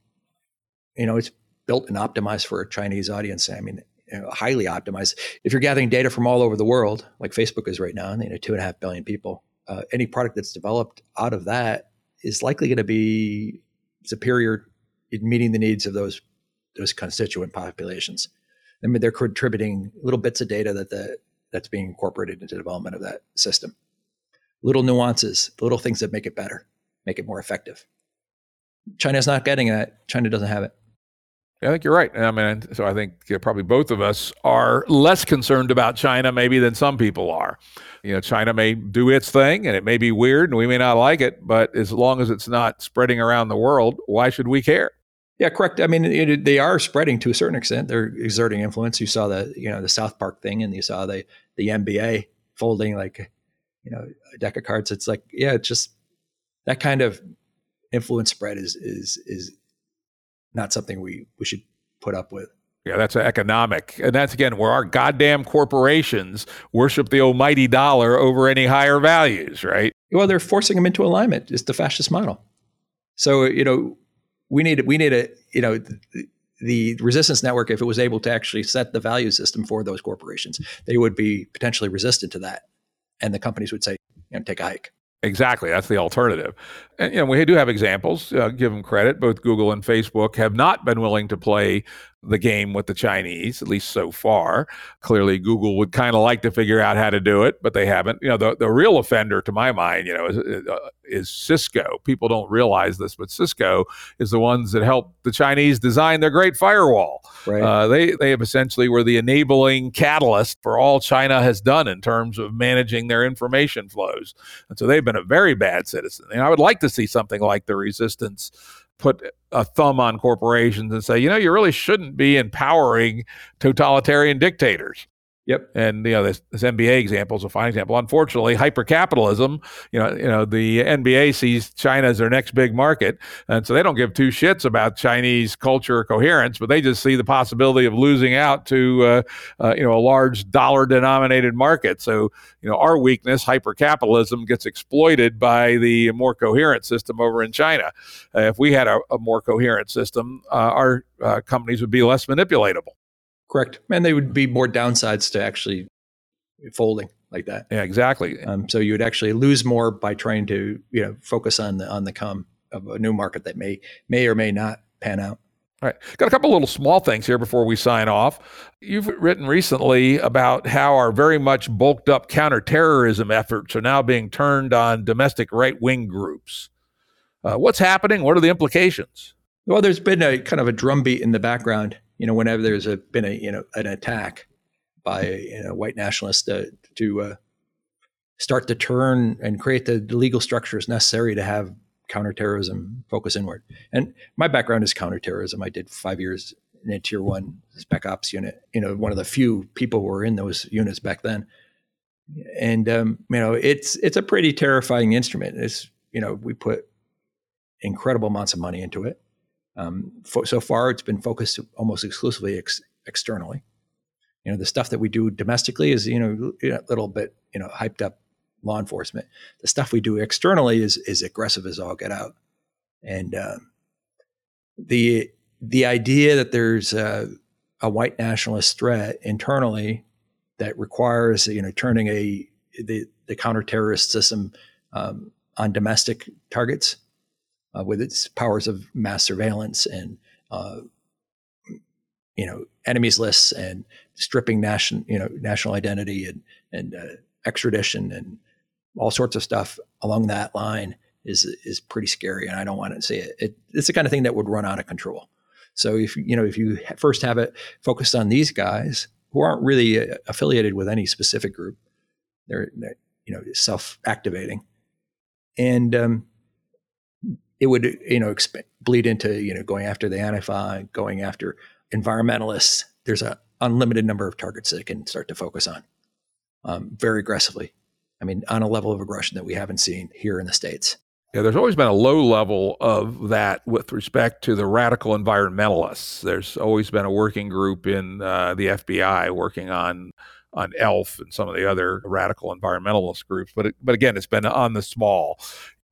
You know, it's built and optimized for a Chinese audience. I mean, you know, highly optimized. If you're gathering data from all over the world, like Facebook is right now, and you know, two and a half billion people, uh, any product that's developed out of that is likely going to be superior in meeting the needs of those those constituent populations. I mean, they're contributing little bits of data that the that's being incorporated into the development of that system. Little nuances, little things that make it better, make it more effective. China's not getting that. China doesn't have it. I think you're right. I mean, so I think you know, probably both of us are less concerned about China maybe than some people are. You know, China may do its thing and it may be weird and we may not like it, but as long as it's not spreading around the world, why should we care? Yeah, correct. I mean, it, they are spreading to a certain extent. They're exerting influence. You saw the, you know, the South Park thing, and you saw the the NBA folding like, you know, a deck of cards. It's like, yeah, it's just that kind of influence spread is is is not something we we should put up with. Yeah, that's economic. And that's again where our goddamn corporations worship the almighty dollar over any higher values, right? Well, they're forcing them into alignment. It's the fascist model. So, you know, we need we need a, you know, the, the resistance network, if it was able to actually set the value system for those corporations, they would be potentially resistant to that. And the companies would say, you know, take a hike. Exactly. That's the alternative. And, you know, we do have examples, uh, give them credit. Both Google and Facebook have not been willing to play the game with the Chinese, at least so far. Clearly, Google would kind of like to figure out how to do it, but they haven't. You know, the, the real offender, to my mind, you know, is, uh, is Cisco. People don't realize this, but Cisco is the ones that helped the Chinese design their great firewall. Right. Uh, they they have essentially were the enabling catalyst for all China has done in terms of managing their information flows, and so they've been a very bad citizen. And I would like to see something like the resistance put a thumb on corporations and say, you know, you really shouldn't be empowering totalitarian dictators. Yep. And you know this, this NBA example is a fine example. Unfortunately, hypercapitalism. You know, you know the NBA sees China as their next big market, and so they don't give two shits about Chinese culture coherence, but they just see the possibility of losing out to uh, uh, you know a large dollar-denominated market. So you know our weakness, hypercapitalism, gets exploited by the more coherent system over in China. Uh, if we had a, a more coherent system, uh, our uh, companies would be less manipulatable. Correct. And they would be more downsides to actually folding like that. Yeah, exactly. Um, so you would actually lose more by trying to you know focus on the on the come of a new market that may may or may not pan out. All right. Got a couple little small things here before we sign off. You've written recently about how our very much bulked up counterterrorism efforts are now being turned on domestic right wing groups. Uh, what's happening? What are the implications? Well, there's been a kind of a drumbeat in the background you know, whenever there's a, been a, you know, an attack by you know, white nationalists to, to uh, start to turn and create the legal structures necessary to have counterterrorism focus inward. And my background is counterterrorism. I did five years in a tier one spec ops unit, you know, one of the few people who were in those units back then. And, um, you know, it's, it's a pretty terrifying instrument. It's, you know, we put incredible amounts of money into it. Um, for, so far, it's been focused almost exclusively ex- externally. You know, the stuff that we do domestically is you know a little bit you know hyped up law enforcement. The stuff we do externally is is aggressive as all get out, and um, the the idea that there's a, a white nationalist threat internally that requires you know turning a the the counterterrorist system um, on domestic targets uh, with its powers of mass surveillance and uh, you know enemies lists and stripping national you know national identity and and uh, extradition and all sorts of stuff along that line is is pretty scary and I don't want to say it. it. It's the kind of thing that would run out of control. So if you know if you first have it focused on these guys who aren't really uh, affiliated with any specific group, they're, they're you know self activating, and um, it would you know exp- bleed into you know going after the Antifa, going after environmentalists. There's an unlimited number of targets they can start to focus on um, very aggressively. I mean, on a level of aggression that we haven't seen here in the states. Yeah, there's always been a low level of that with respect to the radical environmentalists. There's always been a working group in uh, the FBI working on on ELF and some of the other radical environmentalist groups, but it, but again, it's been on the small.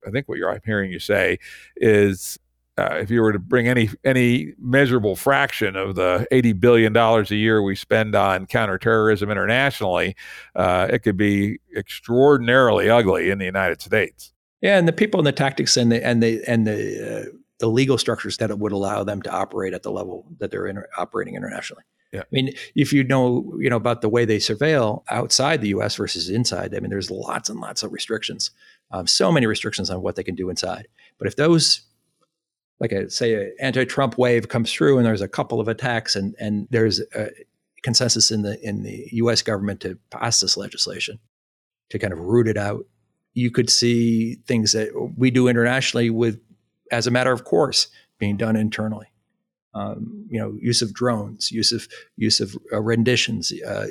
I think what you're I'm hearing you say is uh, if you were to bring any any measurable fraction of the 80 billion dollars a year we spend on counterterrorism internationally, uh, it could be extraordinarily ugly in the United States. Yeah, and the people and the tactics and the and the and the uh, the legal structures that would allow them to operate at the level that they're inter- operating internationally. Yeah. I mean, if you know, you know about the way they surveil outside the U.S. versus inside, I mean, there's lots and lots of restrictions um, so many restrictions on what they can do inside. But if those like a say an anti-Trump wave comes through and there's a couple of attacks and and there's a consensus in the in the US government to pass this legislation to kind of root it out. You could see things that we do internationally with as a matter of course being done internally. Um, you know, use of drones, use of use of uh, renditions, uh,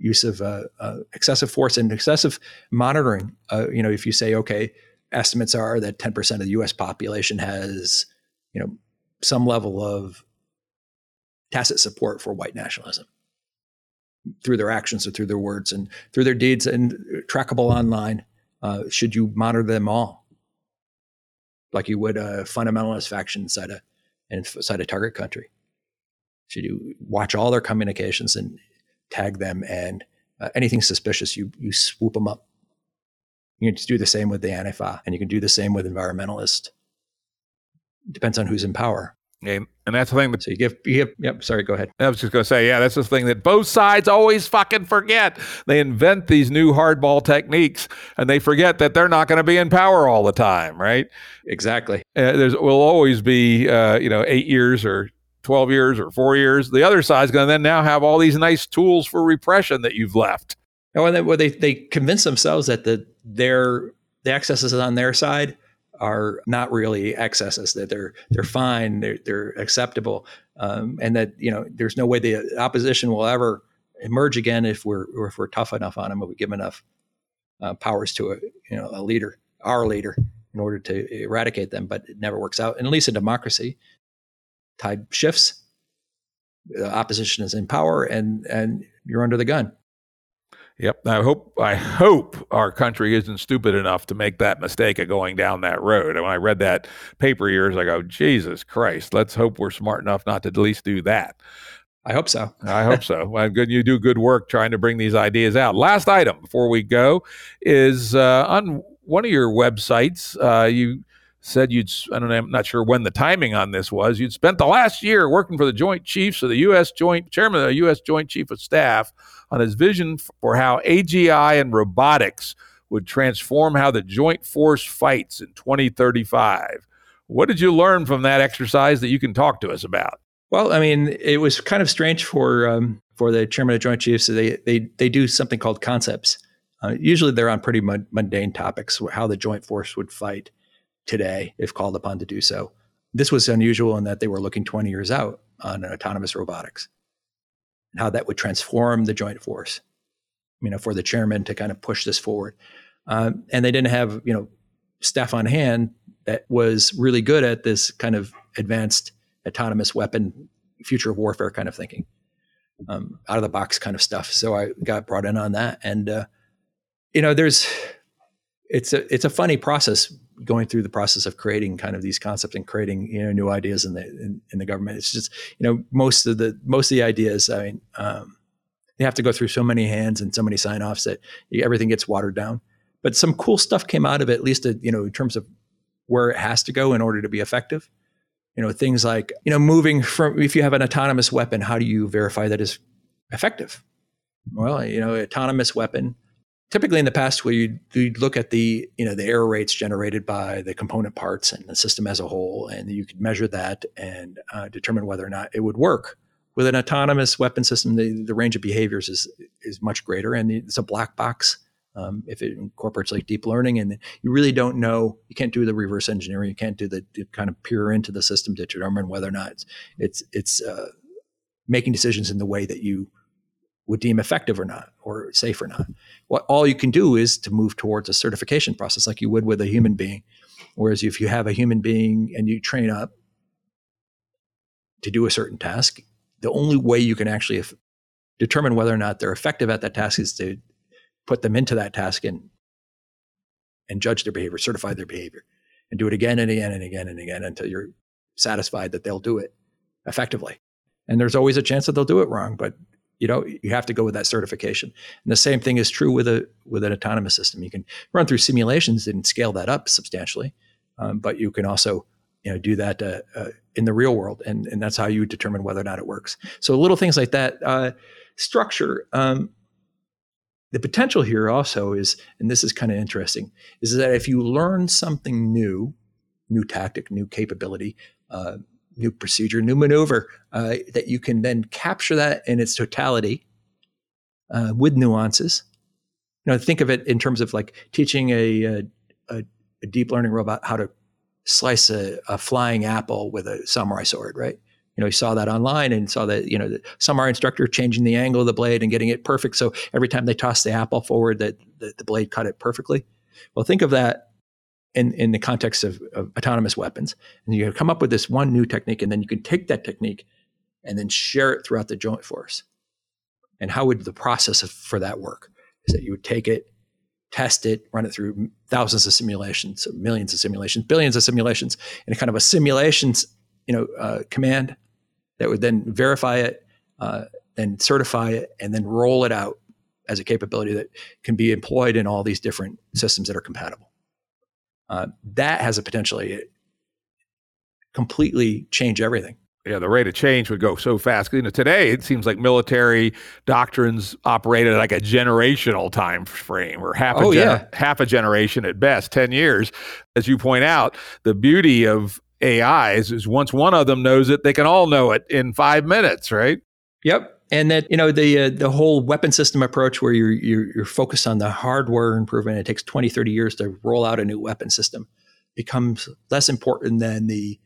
use of uh, uh excessive force and excessive monitoring. Uh, you know, if you say, okay, estimates are that 10% of the U.S. population has, you know, some level of tacit support for white nationalism through their actions or through their words and through their deeds and trackable online. Uh, should you monitor them all, like you would a fundamentalist faction inside a inside a target country? Should you watch all their communications and tag them and uh, anything suspicious, you you swoop them up you can do the same with the Antifa, and you can do the same with environmentalists. Depends on who's in power. Yeah, and that's the thing that so you give, you give, yep, sorry, go ahead. I was just going to say, yeah, that's the thing that both sides always fucking forget. They invent these new hardball techniques and they forget that they're not going to be in power all the time, right? Exactly. Uh, there's will always be, uh, you know, eight years or 12 years or four years. The other side's going to then now have all these nice tools for repression that you've left. Oh, and then well, they they convince themselves that the their the excesses on their side are not really excesses that they're they're fine they're they're acceptable um, and that you know there's no way the opposition will ever emerge again if we're if we're tough enough on them if we give enough uh, powers to a you know a leader our leader in order to eradicate them but it never works out and at least in democracy tide shifts the opposition is in power and and you're under the gun Yep. I hope I hope our country isn't stupid enough to make that mistake of going down that road. And when I read that paper years, I go, Jesus Christ, let's hope we're smart enough not to at least do that. I hope so. I hope so. Well, good. You do good work trying to bring these ideas out. Last item before we go is uh, on one of your websites. Uh, you said you'd, I don't know, I'm not sure when the timing on this was. You'd spent the last year working for the Joint Chiefs of the U.S. Joint Chairman of the U.S. Joint Chief of Staff on his vision for how AGI and robotics would transform how the Joint Force fights in 2035. What did you learn from that exercise that you can talk to us about? Well, I mean, it was kind of strange for um, for the chairman of Joint Chiefs. They they they do something called concepts. Uh, usually, they're on pretty mundane topics, how the Joint Force would fight today if called upon to do so. This was unusual in that they were looking 20 years out on autonomous robotics and how that would transform the joint force, you know, for the chairman to kind of push this forward. Um, and they didn't have, you know, staff on hand that was really good at this kind of advanced autonomous weapon, future of warfare kind of thinking, um, out of the box kind of stuff. So I got brought in on that. And, uh, you know, there's, it's a, it's a funny process going through the process of creating kind of these concepts and creating you know new ideas in the in, in the government. It's just you know most of the most of the ideas. I mean, um, you have to go through so many hands and so many sign offs that everything gets watered down. But some cool stuff came out of it, at least uh, you know in terms of where it has to go in order to be effective. You know things like you know moving from if you have an autonomous weapon, how do you verify that is effective? Well, you know, autonomous weapon typically in the past where you'd, you'd, look at the you know the error rates generated by the component parts and the system as a whole and you could measure that and uh, determine whether or not it would work. With an autonomous weapon system the, the range of behaviors is is much greater and it's a black box um, if it incorporates like deep learning and you really don't know you can't do the reverse engineering you can't do the, the kind of peer into the system to determine whether or not it's it's, it's uh, making decisions in the way that you would deem effective or not or safe or not. What all you can do is to move towards a certification process like you would with a human being. Whereas if you have a human being and you train up to do a certain task, the only way you can actually determine whether or not they're effective at that task is to put them into that task and and judge their behavior, certify their behavior, and do it again and again and again and again until you're satisfied that they'll do it effectively. And there's always a chance that they'll do it wrong, but you know you have to go with that certification. And the same thing is true with a with an autonomous system. You can run through simulations and scale that up substantially um, but you can also you know do that uh, uh, in the real world and and that's how you determine whether or not it works. So little things like that uh, structure um, the potential here also is and this is kind of interesting is that if you learn something new new tactic, new capability, uh, new procedure, new maneuver uh, that you can then capture that in its totality uh, with nuances. You know, think of it in terms of like teaching a, a, a deep learning robot how to slice a, a, flying apple with a samurai sword, right? You know, you saw that online and saw that, you know, the samurai instructor changing the angle of the blade and getting it perfect. So every time they tossed the apple forward, that the, the blade cut it perfectly. Well, think of that in, in the context of, of autonomous weapons. And you come up with this one new technique, and then you can take that technique and then share it throughout the joint force. And how would the process of, for that work? Is that you would take it, test it, run it through thousands of simulations, millions of simulations, billions of simulations, in a kind of a simulations, you know, uh, command that would then verify it, uh, then certify it, and then roll it out as a capability that can be employed in all these different systems that are compatible uh, that has a potentially completely change everything. Yeah, the rate of change would go so fast. You know, today it seems like military doctrines operate operated like a generational time frame, or half a oh, yeah. half a generation at best, ten years. As you point out, the beauty of AIs is once one of them knows it, they can all know it in five minutes, right? Yep and that you know the uh, the whole weapon system approach where you're, you're, you're focused on the hardware improvement it takes 20 30 years to roll out a new weapon system becomes less important than the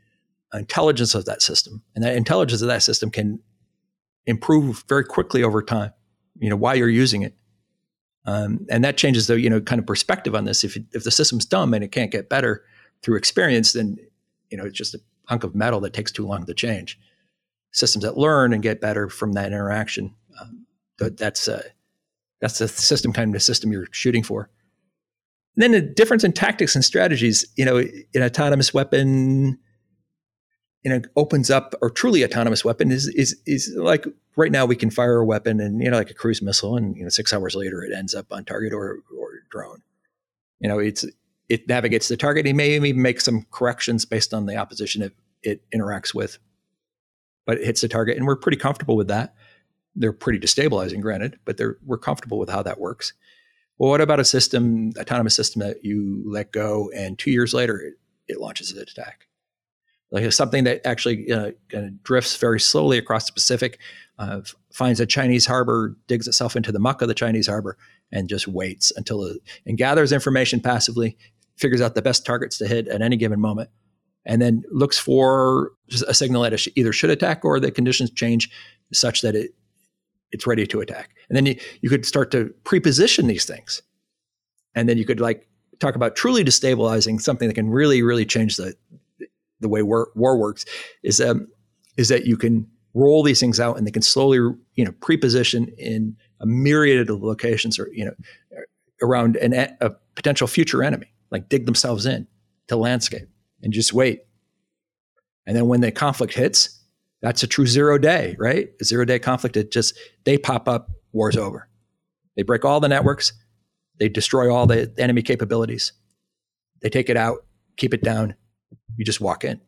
intelligence of that system. And that intelligence of that system can improve very quickly over time you know while you're using it. Um, and that changes the you know kind of perspective on this. If if the system's dumb and it can't get better through experience then you know it's just a hunk of metal that takes too long to change systems that learn and get better from that interaction. Um, that's uh, that's the system kind of system you're shooting for. And then the difference in tactics and strategies, you know, an autonomous weapon, you know, opens up or truly autonomous weapon is is is like right now we can fire a weapon and you know like a cruise missile and you know six hours later it ends up on target or or drone. You know, it's it navigates the target. It may even make some corrections based on the opposition it, it interacts with but it hits the target, and we're pretty comfortable with that. They're pretty destabilizing, granted, but we're comfortable with how that works. Well, what about a system, autonomous system that you let go, and two years later it, it launches an attack? Like something that actually uh, kind of drifts very slowly across the Pacific, uh, finds a Chinese harbor, digs itself into the muck of the Chinese harbor, and just waits until the, and gathers information passively, figures out the best targets to hit at any given moment, and then looks for a signal that it either should attack or the conditions change such that it it's ready to attack. And then you, you could start to pre-position these things. And then you could like talk about truly destabilizing something that can really, really change the the way war, war works is um, is that you can roll these things out and they can slowly you know pre-position in a myriad of locations or you know around an, a potential future enemy like dig themselves in to landscape and just wait. And then when the conflict hits, that's a true zero day, right? A zero day conflict, it just, they pop up, war's over. They break all the networks, they destroy all the enemy capabilities, they take it out, keep it down, you just walk in.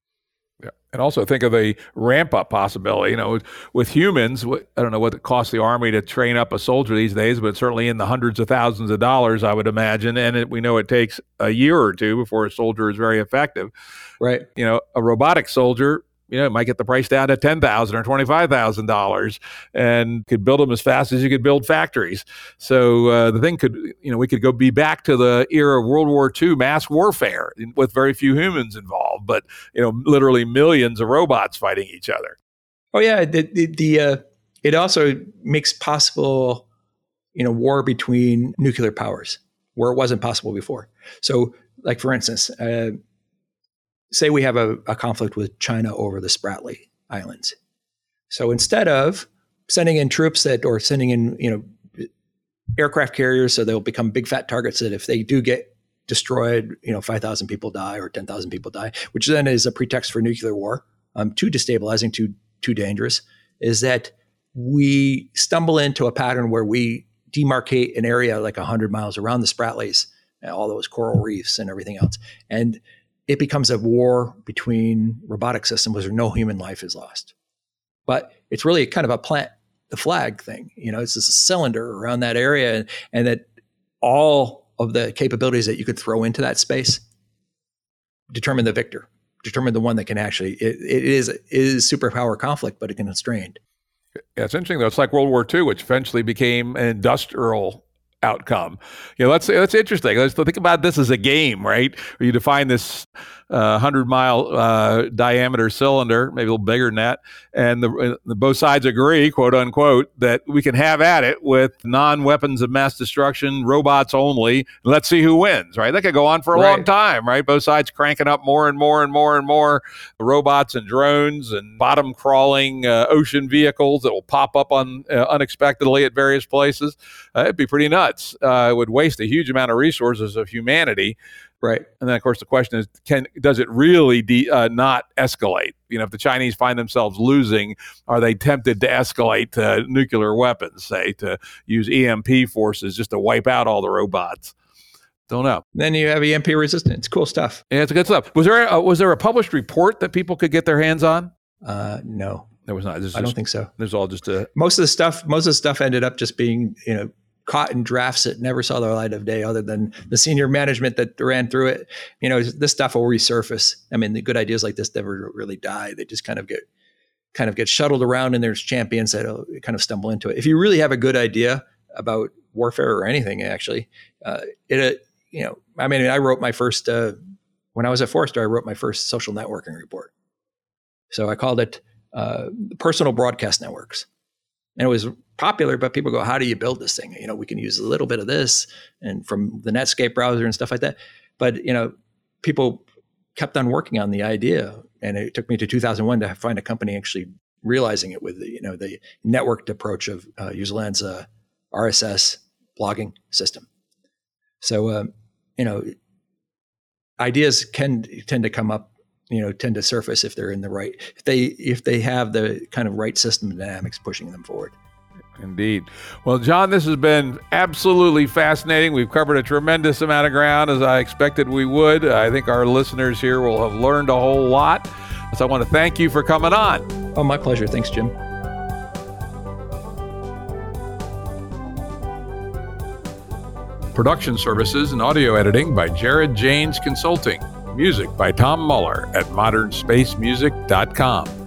Yeah. And also think of the ramp up possibility. You know, with humans, I don't know what it costs the army to train up a soldier these days, but certainly in the hundreds of thousands of dollars, I would imagine. And it, we know it takes a year or two before a soldier is very effective. Right. You know, a robotic soldier, you know, it might get the price down to ten thousand or twenty five thousand dollars, and could build them as fast as you could build factories. So uh, the thing could, you know, we could go be back to the era of World War II mass warfare with very few humans involved, but you know, literally millions of robots fighting each other. Oh yeah, the the, the uh, it also makes possible, you know, war between nuclear powers where it wasn't possible before. So, like for instance. Uh, say we have a, a conflict with China over the Spratly Islands. So instead of sending in troops that or sending in, you know, aircraft carriers so they'll become big fat targets that if they do get destroyed, you know, 5,000 people die or 10,000 people die, which then is a pretext for nuclear war, um, too destabilizing, too, too dangerous, is that we stumble into a pattern where we demarcate an area like 100 miles around the Spratlys, all those coral reefs and everything else. And it becomes a war between robotic systems where no human life is lost. But it's really kind of a plant the flag thing. You know, it's just a cylinder around that area, and, that all of the capabilities that you could throw into that space determine the victor, determine the one that can actually it, it is it is superpower conflict, but it can constrained. Yeah, it's interesting though. It's like World War II, which eventually became an industrial outcome. You know, that's that's interesting. Let's think about this as a game, right? Where you define this uh, hundred mile uh, diameter cylinder, maybe a little bigger than that, and the, the, both sides agree, quote unquote, that we can have at it with non weapons of mass destruction, robots only. Let's see who wins, right? That could go on for a right. long time, right? Both sides cranking up more and more and more and more robots and drones and bottom crawling uh, ocean vehicles that will pop up on uh, unexpectedly at various places. Uh, it'd be pretty nuts. Uh, it would waste a huge amount of resources of humanity. Right. And then, of course, the question is, can does it really de, uh, not escalate? You know, if the Chinese find themselves losing, are they tempted to escalate to nuclear weapons, say, to use EMP forces just to wipe out all the robots? Don't know. Then you have EMP resistance. Cool stuff. Yeah, it's good stuff. Was there a, was there a published report that people could get their hands on? Uh, no, there was not. I don't think so. There's all just a most of the stuff. Most of the stuff ended up just being you know caught in drafts that never saw the light of day other than the senior management that ran through it. You know, this stuff will resurface. I mean, the good ideas like this never really die. They just kind of get kind of get shuttled around and there's champions that kind of stumble into it. If you really have a good idea about warfare or anything, actually, uh, it, uh, you know, I mean, I wrote my first, uh, when I was at Forrester, I wrote my first social networking report. So I called it uh, personal broadcast networks and it was popular but people go how do you build this thing? You know we can use a little bit of this and from the netscape browser and stuff like that. But you know people kept on working on the idea. And it took me to 2001 to find a company actually realizing it with the you know the networked approach of uh, userland's uh, rss blogging system. So um, you know ideas can tend to come up you know tend to surface if they're in the right if they if they have the kind of right system dynamics pushing them forward Indeed. Well, John, this has been absolutely fascinating. We've covered a tremendous amount of ground as I expected we would. I think our listeners here will have learned a whole lot. So I want to thank you for coming on. Oh, my pleasure. Thanks, Jim. Production services and audio editing by Jared Janes Consulting. Music by Tom Muller at modernspacemusic.com.